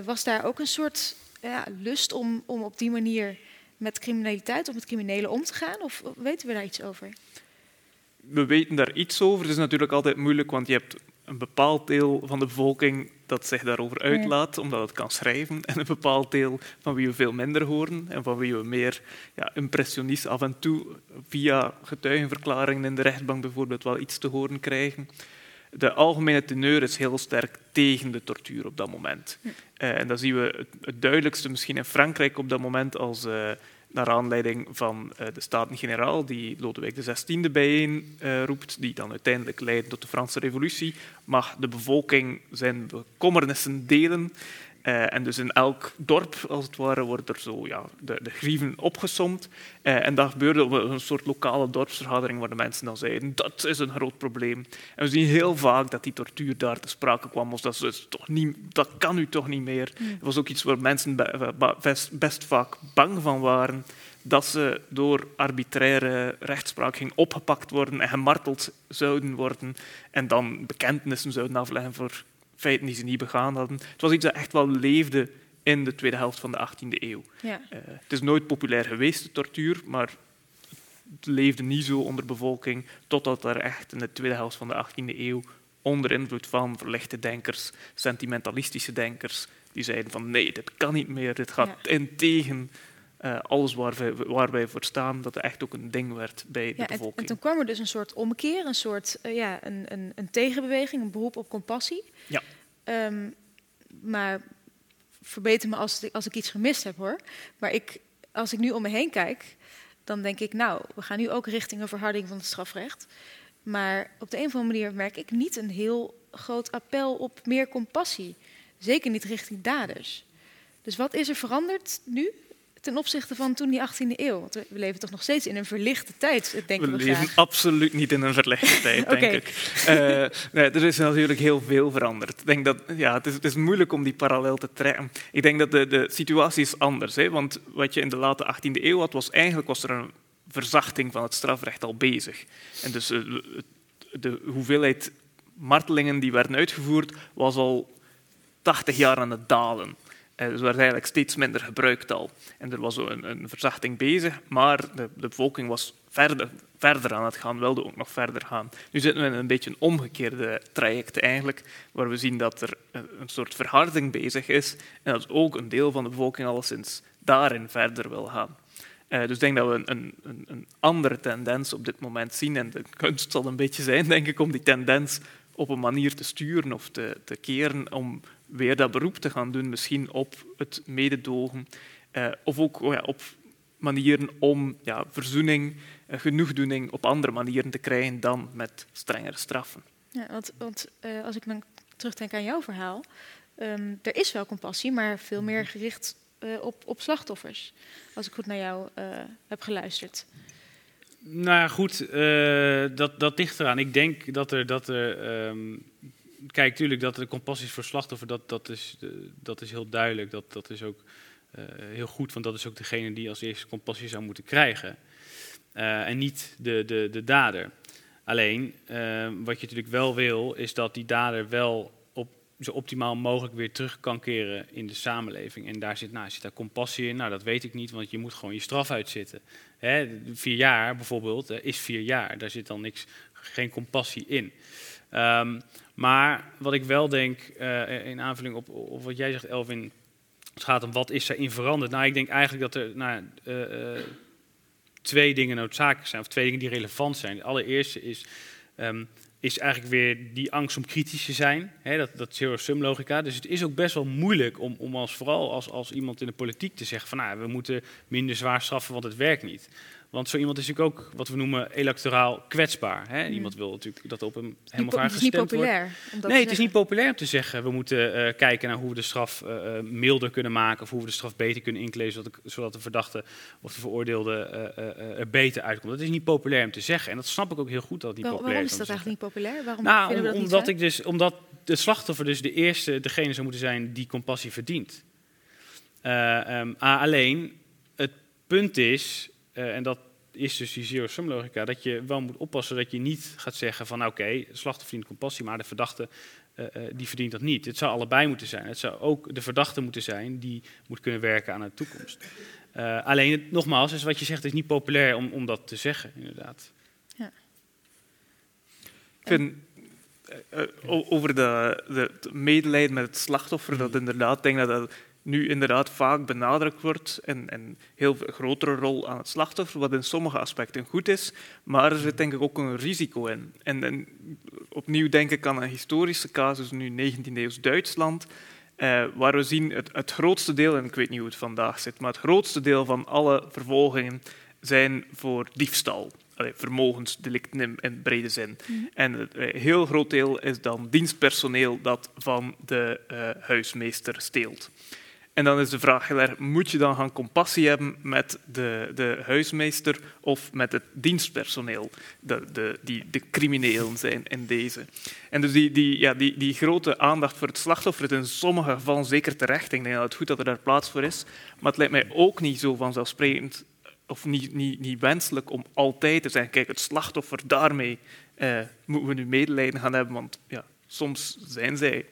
Was daar ook een soort ja, lust om, om op die manier met criminaliteit of met criminelen om te gaan? Of weten we daar iets over?
We weten daar iets over. Het is natuurlijk altijd moeilijk, want je hebt een bepaald deel van de bevolking dat zich daarover uitlaat, omdat het kan schrijven, en een bepaald deel van wie we veel minder horen en van wie we meer ja, impressionist af en toe via getuigenverklaringen in de rechtbank bijvoorbeeld wel iets te horen krijgen. De algemene teneur is heel sterk tegen de tortuur op dat moment. Eh, en dat zien we het, duidelijkste misschien in Frankrijk op dat moment als eh, naar aanleiding van eh, de Staten-Generaal die Lodewijk XVI bijeen eh, die dan uiteindelijk leidt tot de Franse Revolutie, mag de bevolking zijn bekommernissen delen. Eh, en dus in elk dorp, als het ware, worden er zo ja, de, de grieven opgesomd. Eh, en dat gebeurde op een soort lokale dorpsvergadering waar de mensen dan zeiden dat is een groot probleem. En we zien heel vaak dat die tortuur daar te sprake kwam. Als dat, is dus toch niet, dat kan u toch niet meer. Het was ook iets waar mensen be- best, best vaak bang van waren dat ze door arbitraire rechtspraak ging opgepakt worden en gemarteld zouden worden en dan bekentenissen zouden afleggen voor feiten die ze niet begaan hadden. Het was iets dat echt wel leefde in de tweede helft van de 18e eeuw.
Ja.
Eh, het is nooit populair geweest, de tortuur, maar het leefde niet zo onder de bevolking, totdat er echt in de tweede helft van de 18e eeuw, onder invloed van verlichte denkers, sentimentalistische denkers, die zeiden van nee, dit kan niet meer, dit gaat
Ja.
in tegen eh, alles waar wij, waar wij voor staan, dat het echt ook een ding werd bij de
Ja, en,
bevolking.
en toen kwam er dus een soort omkeer, een soort eh, ja, een, een, een tegenbeweging, een beroep op compassie.
Ja.
Ehm, maar verbeter me als, ik- als ik iets gemist heb hoor. Maar ik, als ik nu om me heen kijk, dan denk ik, nou, we gaan nu ook richting een verharding van het strafrecht. Maar op de een of andere manier merk ik niet een heel groot appel op meer compassie. Zeker niet richting daders. Dus wat is er veranderd nu ten opzichte van toen die 18e eeuw? Want we leven toch nog steeds in een verlichte tijd, denken
we
we,
leven
graag.
absoluut niet in een verlegde <laughs> tijd, denk ik. Eh, nee, er is natuurlijk heel veel veranderd. Ik denk dat, ja, het, is, het is moeilijk om die parallel te trekken. Ik denk dat de, de situatie is anders. Hè, want wat je in de late 18e eeuw had, was eigenlijk was er een verzachting van het strafrecht al bezig. En dus eh, de hoeveelheid martelingen die werden uitgevoerd, was al 80 jaar aan het dalen. Eh, Dus er werd eigenlijk steeds minder gebruikt al. En er was een, een verzachting bezig, maar de, de bevolking was verder, verder aan het gaan, wilde ook nog verder gaan. Nu zitten we in een beetje een omgekeerde traject eigenlijk, waar we zien dat er een, een soort verharding bezig is en dat ook een deel van de bevolking alleszins daarin verder wil gaan. Eh, dus ik denk dat we een, een, een- een andere tendens op dit moment zien. En de kunst zal een beetje zijn, denk ik, om die tendens op een manier te sturen of te, te keren om weer dat beroep te gaan doen, misschien op het mededogen. eh, of ook oh ja, op manieren om ja, verzoening, eh, genoegdoening op andere manieren te krijgen dan met strengere straffen.
Ja, want want eh, als ik dan terugdenk aan jouw verhaal, ehm, er is wel compassie, maar veel meer gericht eh, op, op slachtoffers. Als ik goed naar jou eh, heb geluisterd.
Nou ja, goed, eh, dat, dat ligt eraan. Ik denk dat er, dat er ehm, kijk, tuurlijk dat er compassie voor slachtoffer, dat, dat, is, eh, dat is heel duidelijk. Dat, dat is ook eh, heel goed, want dat is ook degene die als eerste compassie zou moeten krijgen. Eh, en niet de, de, de dader. Alleen, wat je natuurlijk wel wil, is dat die dader wel op, zo optimaal mogelijk weer terug kan keren in de samenleving. En daar zit, nou, zit daar compassie in? Nou, dat weet ik niet, want je moet gewoon je straf uitzitten. Hè, vier jaar bijvoorbeeld is vier jaar. Daar zit dan niks, geen compassie in. Ehm, maar wat ik wel denk, eh, in aanvulling op, wat jij zegt, Elvin, het gaat om wat is erin veranderd. Nou, ik denk eigenlijk dat er nou, eh, eh, twee dingen noodzakelijk zijn, of twee dingen die relevant zijn. Het allereerste is, ehm, is eigenlijk weer die angst om kritisch te zijn. Hè, dat, dat zero-sum logica. Dus het is ook best wel moeilijk om, om als, vooral als, als iemand in de politiek te zeggen van nou, we moeten minder zwaar straffen, want het werkt niet. Want zo iemand is natuurlijk ook wat we noemen electoraal kwetsbaar. Hè?
Mm.
Iemand wil natuurlijk dat op hem
Niet
helemaal
po-
graag
het is niet
gestemd wordt.
populair.
Nee, het is niet populair om te zeggen we moeten eh, kijken naar hoe we de straf eh, eh, milder kunnen maken of hoe we de straf beter kunnen inklezen zodat de, zodat de verdachte of de veroordeelde er beter uitkomt. Dat is niet populair om te zeggen en dat snap ik ook heel goed dat het niet
Waar-
populair
waarom is dat eigenlijk niet populair? Waarom
nou,
vinden we dat niet
omdat, ik dus, omdat de slachtoffer dus de eerste, degene zou moeten zijn die compassie verdient. A- alleen, het punt is, eh, en dat is dus die zero-sum logica, dat je wel moet oppassen dat je niet gaat zeggen van oké, slachtoffer verdient compassie, maar de verdachte eh, eh, die verdient dat niet. Het zou allebei moeten zijn. Het zou ook de verdachte moeten zijn die moet kunnen werken aan de toekomst. Eh, alleen, het, nogmaals, is wat je zegt, het is niet populair om, om dat te zeggen, inderdaad.
Ik vind over de, de, het medelijden met het slachtoffer, dat inderdaad, denk dat dat nu inderdaad vaak benadrukt wordt en, en heel grotere rol aan het slachtoffer, wat in sommige aspecten goed is, maar er zit denk ik ook een risico in. En, en opnieuw denk ik aan een historische casus, nu 19e eeuws Duitsland, eh, waar we zien het, het grootste deel, en ik weet niet hoe het vandaag zit, maar het grootste deel van alle vervolgingen zijn voor diefstal. Allee, vermogensdelicten in, in brede zin. En een heel groot deel is dan dienstpersoneel dat van de eh, huismeester steelt. En dan is de vraag moet je dan gaan compassie hebben met de, de huismeester of met het dienstpersoneel, de, de, die de criminelen zijn in deze. En dus die, die, ja, die, die grote aandacht voor het slachtoffer is in sommige gevallen zeker terecht. Ik denk dat het goed dat er daar plaats voor is. Maar het lijkt mij ook niet zo vanzelfsprekend of niet, niet, niet wenselijk om altijd te zeggen, kijk, het slachtoffer, daarmee eh, moeten we nu medelijden gaan hebben, want ja, soms zijn zij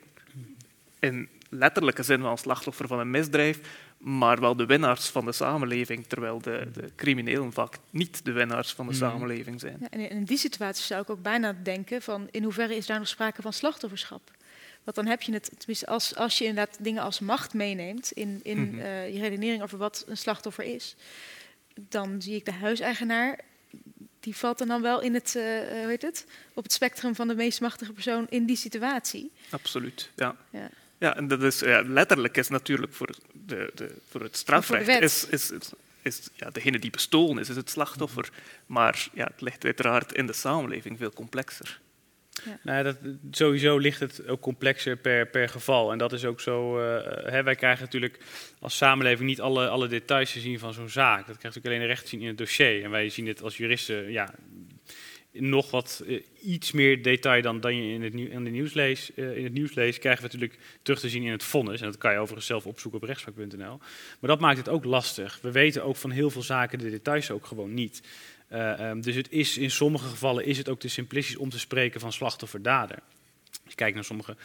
in letterlijke zin wel een slachtoffer van een misdrijf, maar wel de winnaars van de samenleving, terwijl de, de criminelen vaak niet de winnaars van de
Mhm.
samenleving zijn.
Ja, en in die situatie zou ik ook bijna denken van in hoeverre is daar nog sprake van slachtofferschap? Want dan heb je het, tenminste als, als je inderdaad dingen als macht meeneemt in, in
Mhm.
eh, je redenering over wat een slachtoffer is, dan zie ik de huiseigenaar, die valt dan, dan wel in het, eh, hoe heet het, op het spectrum van de meest machtige persoon in die situatie.
Absoluut, ja.
Ja.
Ja, en dat is, ja, letterlijk is natuurlijk voor, de, de, voor het strafrecht is, is, is, is ja, degene die bestolen is, is het slachtoffer. Maar ja, het ligt uiteraard in de samenleving veel complexer.
Nou, dat, sowieso ligt het ook complexer per, per geval. En dat is ook zo. eh, hè, wij krijgen natuurlijk als samenleving niet alle, alle details te zien van zo'n zaak. Dat krijgt natuurlijk alleen de rechter te zien in het dossier. En wij zien het als juristen ja, nog wat eh, iets meer detail dan, dan je in het, in, de nieuws leest, eh, in het nieuws leest. Krijgen we natuurlijk terug te zien in het vonnis. En dat kan je overigens zelf opzoeken op rechtspraak.nl. Maar dat maakt het ook lastig. We weten ook van heel veel zaken de details ook gewoon niet. Eh, ehm, dus het is, in sommige gevallen is het ook te simplistisch om te spreken van slachtoffer-dader. Als je kijkt naar sommige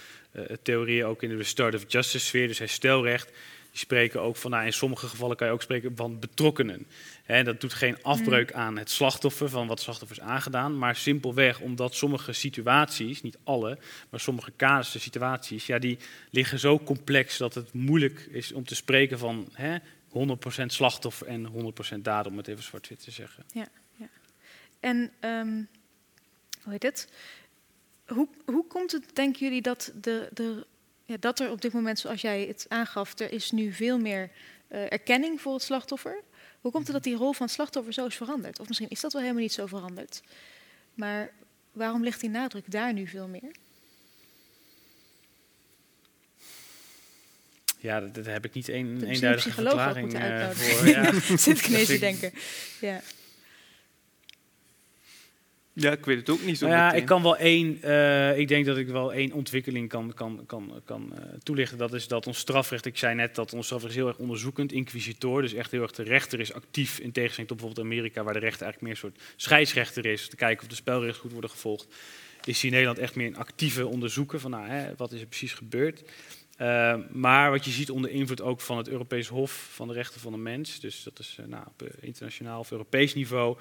theorieën, ook in de restorative justice sfeer, dus herstelrecht, die spreken ook van, nou, in sommige gevallen kan je ook spreken van betrokkenen. Hè, dat doet geen afbreuk aan het slachtoffer, van wat slachtoffer is aangedaan, maar simpelweg omdat sommige situaties, niet alle, maar sommige casus, situaties, ja, die liggen zo complex dat het moeilijk is om te spreken van hè, 100% slachtoffer en 100% dader, om het even zwart-wit te zeggen.
En ehm, hoe heet het? Hoe, hoe komt het, denken jullie, dat, de, de, ja, dat er op dit moment, zoals jij het aangaf, er is nu veel meer eh, erkenning voor het slachtoffer? Hoe komt het dat die rol van het slachtoffer zo is veranderd? Of misschien is dat wel helemaal niet zo veranderd. Maar waarom ligt die nadruk daar nu veel meer?
Ja, daar heb ik niet één
een
eenduidige verklaring
uitnodigen.
voor. Ja. <laughs>
Zit ik ineens te denken. Ja.
Ja, ik weet het ook niet zo
Nou ja,
meteen.
ik kan wel één. eh, ik denk dat ik wel één ontwikkeling kan, kan, kan, kan eh, toelichten. Dat is dat ons strafrecht. Ik zei net dat ons strafrecht is heel erg onderzoekend, inquisitor. Dus echt heel erg de rechter is actief. In tegenstelling tot bijvoorbeeld Amerika, waar de rechter eigenlijk meer een soort scheidsrechter is. Te kijken of de spelregels goed worden gevolgd. Is hier in Nederland echt meer een actieve onderzoeken van nou, hè, wat is er precies gebeurd. Eh, maar wat je ziet onder invloed ook van het Europees Hof van de Rechten van de Mens, dus dat is eh, nou, op eh, internationaal of Europees niveau,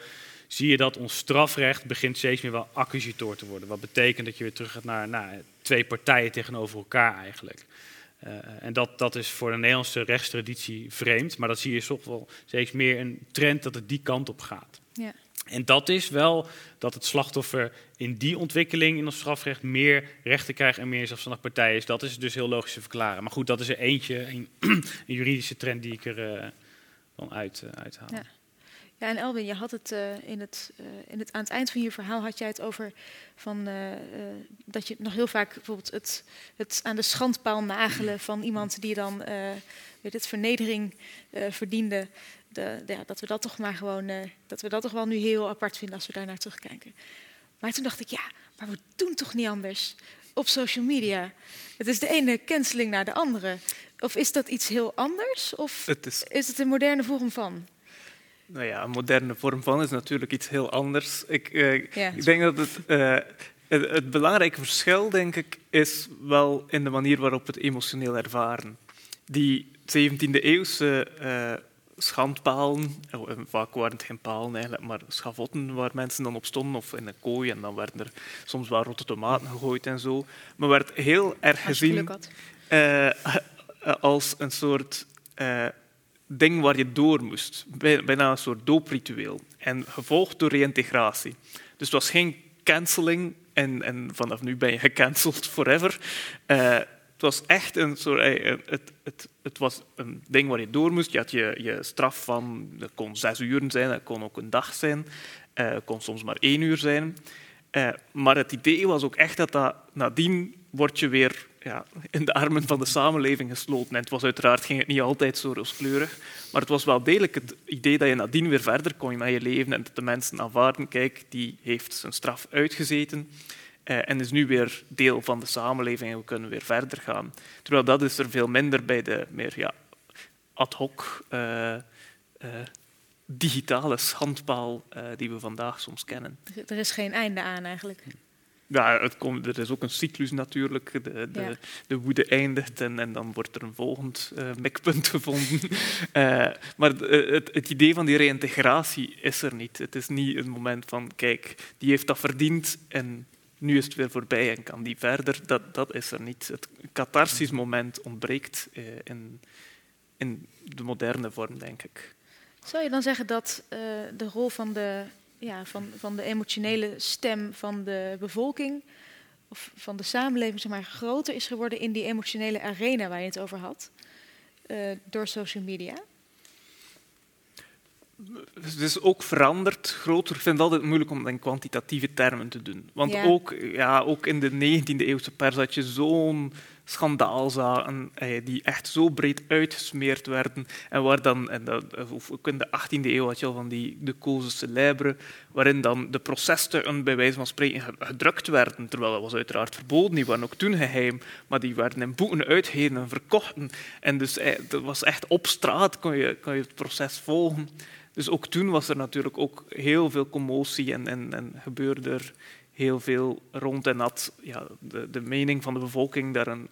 zie je dat ons strafrecht begint steeds meer wel acquisitor te worden. Wat betekent dat je weer terug gaat naar twee partijen tegenover elkaar eigenlijk. En dat, dat is voor de Nederlandse rechtstraditie vreemd, maar dat zie je toch wel steeds meer een trend dat het die kant op gaat.
Ja.
En dat is wel dat het slachtoffer in die ontwikkeling in ons strafrecht meer rechten krijgt en meer zelfstandig partij is. Dat is dus heel logisch te verklaren. Maar goed, dat is er eentje, een, <clears throat> een juridische trend die ik er eh, dan uit, eh, uithaal.
Ja. Ja, en Elwin, je had het, eh, in het, in het aan het eind van je verhaal had jij het over van, dat je nog heel vaak bijvoorbeeld het, het aan de schandpaal nagelen <clears throat> van iemand die dan weet het, vernedering verdiende. De, dat we dat toch maar gewoon, eh, dat we dat toch wel nu heel apart vinden als we daar naar terugkijken. Maar toen dacht ik, ja, maar we doen toch niet anders op social media. Het is de ene canceling naar de andere. Of is dat iets heel anders? Of
Het is
is het een moderne vorm van?
Nou ja, een moderne vorm van is natuurlijk iets heel anders. Ik, eh,
Ja.
ik denk dat het, eh, het, het belangrijke verschil, denk ik, is wel in de manier waarop we het emotioneel ervaren. Die 17e-eeuwse eh schandpalen, oh, en vaak waren het geen palen eigenlijk, maar schavotten waar mensen dan op stonden, of in een kooi, en dan werden er soms wel rotte tomaten gegooid en zo. Maar werd heel erg gezien eh, als een soort eh, ding waar je door moest. Bij- Bijna een soort doopritueel. En gevolgd door reïntegratie. Dus het was geen cancelling en, en vanaf nu ben je gecanceld forever. Eh, het was echt een soort... eh, het, het, het was een ding waar je door moest. Je had je, je straf van... Dat kon zes uur zijn, dat kon ook een dag zijn. Het kon soms maar één uur zijn. Eh, maar het idee was ook echt dat, dat nadien word je weer ja, in de armen van de samenleving gesloten. En het was uiteraard ging het niet altijd zo rooskleurig, maar het was wel degelijk het idee dat je nadien weer verder kon met je leven en dat de mensen aanvaarden, kijk, die heeft zijn straf uitgezeten en is nu weer deel van de samenleving en we kunnen weer verder gaan. Terwijl dat is er veel minder bij de meer ja, ad hoc eh, eh, digitale schandpaal eh, die we vandaag soms kennen.
Er- is geen einde aan eigenlijk.
Ja, het komt, er is ook een cyclus natuurlijk. De, de,
Ja.
de woede eindigt en, en dan wordt er een volgend eh mikpunt gevonden. <laughs> Eh, maar het, het idee van die reïntegratie is er niet. Het is niet een moment van, kijk, die heeft dat verdiend en nu is het weer voorbij en kan die verder. Dat, dat is er niet. Het catharsis moment ontbreekt eh, in, in de moderne vorm, denk ik.
Zou je dan zeggen dat eh, de rol van de, ja, van, van de emotionele stem van de bevolking of van de samenleving zeg maar, groter is geworden in die emotionele arena waar je het over had? eh, door social media?
Het is ook veranderd, groter. Ik vind het altijd moeilijk om dat in kwantitatieve termen te doen. Want
Ja.
ook, ja, ook in de 19e eeuwse pers had je zo'n schandaalzaken eh, die echt zo breed uitgesmeerd werden. En waar dan, en dat, of ook in de 18e eeuw had je al van die de causes célèbres, waarin dan de processen bij wijze van spreken ge- gedrukt werden, terwijl dat was uiteraard verboden. Die waren ook toen geheim, maar die werden in boeken uitgegeven en verkochten. En dus eh, dat was echt op straat kon je, kon je het proces volgen. Dus ook toen was er natuurlijk ook heel veel commotie en, en, en gebeurde er heel veel rond en had ja, de, de mening van de bevolking daar een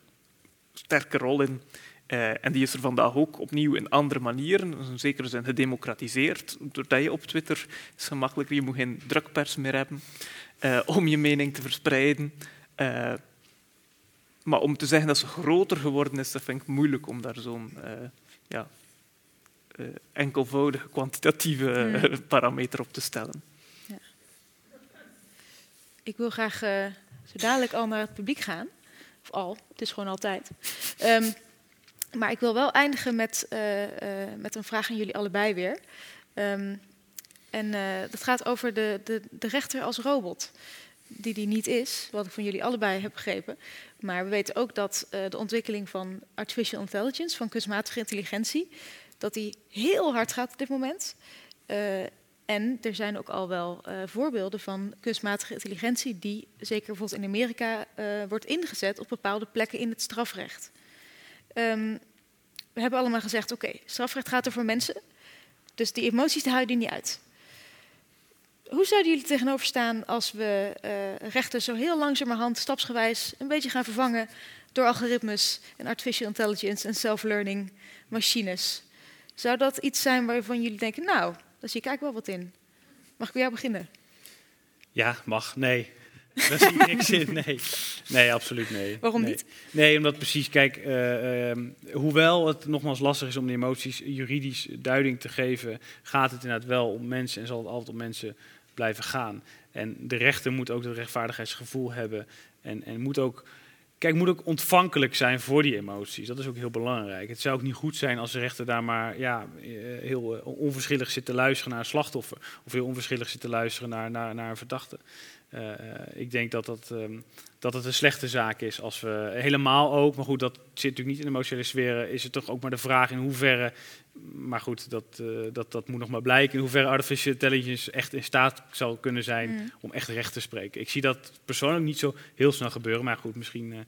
sterke rol in. Eh, en die is er vandaag ook opnieuw in andere manieren, in zekere zin gedemocratiseerd, doordat je op Twitter is gemakkelijker, je moet geen drukpers meer hebben eh, om je mening te verspreiden. Eh, maar om te zeggen dat ze groter geworden is, dat vind ik moeilijk om daar zo'n ja, enkelvoudige kwantitatieve
Hmm. <laughs>
parameter op te stellen.
Ik wil graag eh, zo dadelijk al naar het publiek gaan. Of al, het is gewoon altijd. Ehm, maar ik wil wel eindigen met, eh, eh, met een vraag aan jullie allebei weer. Ehm, en dat gaat over de, de, de rechter als robot. die die niet is, wat ik van jullie allebei heb begrepen. Maar we weten ook dat de ontwikkeling van artificial intelligence, van kunstmatige intelligentie, dat die heel hard gaat op dit moment. En er zijn ook al wel uh, voorbeelden van kunstmatige intelligentie die, zeker bijvoorbeeld in Amerika, wordt ingezet op bepaalde plekken in het strafrecht. Um, we hebben allemaal gezegd, oké, strafrecht gaat over mensen, dus die emoties die niet uit. Hoe zouden jullie tegenover staan als we uh, rechten zo heel langzamerhand, stapsgewijs, een beetje gaan vervangen door algoritmes en artificial intelligence en self-learning machines? Zou dat iets zijn waarvan jullie denken, nou, zie ik eigenlijk wel wat in? Mag ik bij jou beginnen?
Ja, mag. Nee. Daar zie ik niks in. Nee, nee absoluut nee.
Waarom
nee.
niet?
Nee, omdat precies, kijk, uh, uh, hoewel het nogmaals lastig is om de emoties juridisch duiding te geven, gaat het inderdaad wel om mensen en zal het altijd om mensen blijven gaan. En de rechter moet ook dat rechtvaardigheidsgevoel hebben en, en moet ook Kijk, moet ook ontvankelijk zijn voor die emoties. Dat is ook heel belangrijk. Het zou ook niet goed zijn als de rechter daar maar ja, eh, heel onverschillig zit te luisteren naar een slachtoffer. Of heel onverschillig zit te luisteren naar, naar, naar een verdachte. Uh, ik denk dat, dat, um, dat het een slechte zaak is als we helemaal ook, maar goed, dat zit natuurlijk niet in de emotionele sferen, is het toch ook maar de vraag in hoeverre, maar goed, dat, dat, dat moet nog maar blijken, in hoeverre artificial intelligence echt in staat zal kunnen zijn mm. om echt recht te spreken. Ik zie dat persoonlijk niet zo heel snel gebeuren, maar goed, misschien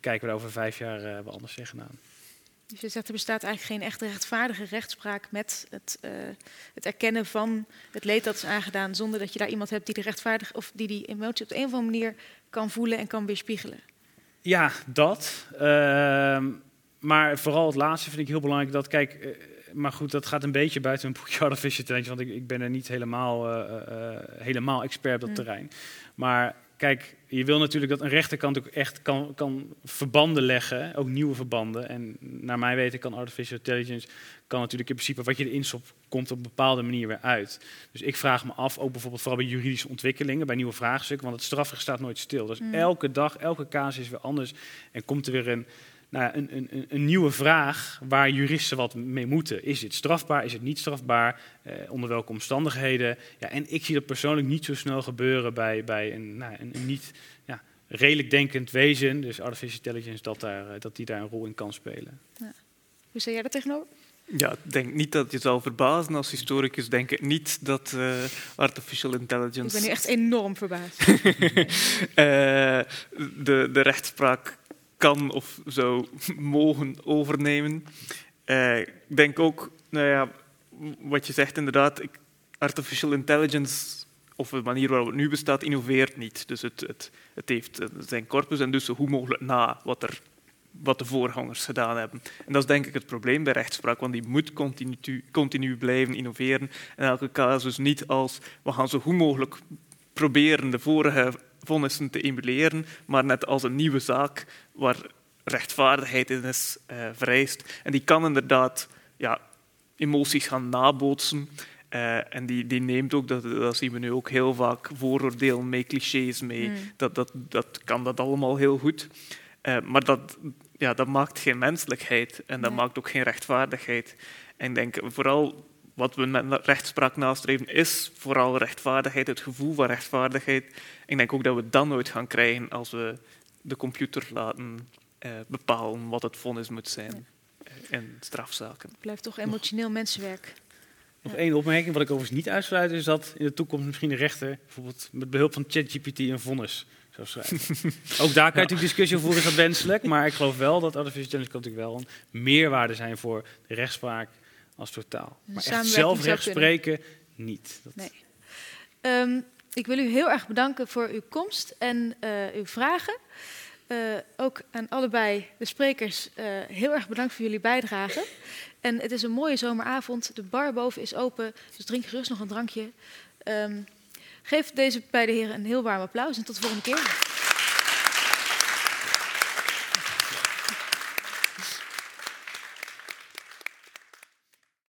kijken we daar over vijf jaar wel anders zeggen aan.
Dus je zegt er bestaat eigenlijk geen echte rechtvaardige rechtspraak met het, uh, het erkennen van het leed dat is aangedaan, zonder dat je daar iemand hebt die de rechtvaardig of die die emotie op de een of andere manier kan voelen en kan weerspiegelen.
Ja, dat. Uh, maar vooral het laatste vind ik heel belangrijk. Dat kijk, uh, maar goed, dat gaat een beetje buiten een boekje <laughs> artificial intelligence, want ik, ik ben er niet helemaal, uh, helemaal expert op dat mm. terrein. Maar kijk, je wil natuurlijk dat een rechterkant ook echt kan, kan verbanden leggen, ook nieuwe verbanden. En naar mijn weten kan artificial intelligence kan natuurlijk in principe wat je erin stopt, komt op een bepaalde manier weer uit. Dus ik vraag me af, ook bijvoorbeeld vooral bij juridische ontwikkelingen, bij nieuwe vraagstukken, want het strafrecht staat nooit stil. Dus mm. elke dag, elke casus is weer anders en komt er weer een nou, een, een, een, nieuwe vraag waar juristen wat mee moeten. Is dit strafbaar? Is het niet strafbaar? Eh, onder welke omstandigheden? Ja, en ik zie dat persoonlijk niet zo snel gebeuren bij, bij een, nou, een, een niet ja, redelijk denkend wezen, dus artificial intelligence, dat, daar, eh, dat die daar een rol in kan spelen. Ja.
Hoe zie jij dat tegenover?
Ja, ik denk niet dat je zal verbazen als historicus. Denk ik niet dat uh, artificial intelligence. Ik
ben nu echt enorm verbaasd.
uh, <laughs> de, de rechtspraak kan of zou <laughs> mogen overnemen. Uh, ik denk ook, nou ja, wat je zegt inderdaad, artificial intelligence of de manier waarop het nu bestaat, innoveert niet. Dus het, het, het heeft zijn corpus en dus hoe mogelijk na wat, er, wat de voorgangers gedaan hebben. En dat is denk ik het probleem bij rechtspraak, want die moet continu, continu blijven innoveren. En elke casus niet als we gaan zo goed mogelijk proberen de vorige vonnissen te emuleren, maar net als een nieuwe zaak waar rechtvaardigheid in is uh, vereist. En die kan inderdaad ja, emoties gaan nabootsen. Uh, en die, die neemt ook, dat, dat zien we nu ook heel vaak, vooroordelen mee, clichés mee. Mm. Dat, dat, dat kan dat allemaal heel goed. Uh, maar dat, ja, dat maakt geen menselijkheid en dat nee. maakt ook geen rechtvaardigheid. En ik denk vooral wat we met rechtspraak nastreven, is vooral rechtvaardigheid, het gevoel van rechtvaardigheid. Ik denk ook dat we dat nooit gaan krijgen als we de computer laten eh, bepalen wat het vonnis moet zijn ja. Eh, in strafzaken.
Het blijft toch emotioneel mensenwerk.
Nog één opmerking, wat ik overigens niet uitsluit, is dat in de toekomst misschien de rechter bijvoorbeeld met behulp van ChatGPT een vonnis zou schrijven. <laughs> Ook daar kan je natuurlijk discussie over voeren, is dat wenselijk, maar ik geloof wel dat artificial intelligence natuurlijk wel een meerwaarde zijn voor de rechtspraak als totaal. Maar echt zelf recht spreken, niet.
Dat... Nee. Um, ik wil u heel erg bedanken voor uw komst en uh, uw vragen. Uh, ook aan allebei de sprekers uh, heel erg bedankt voor jullie bijdrage. En het is een mooie zomeravond. De bar boven is open, dus drink gerust nog een drankje. Um, geef deze beide heren een heel warm applaus en tot de volgende keer.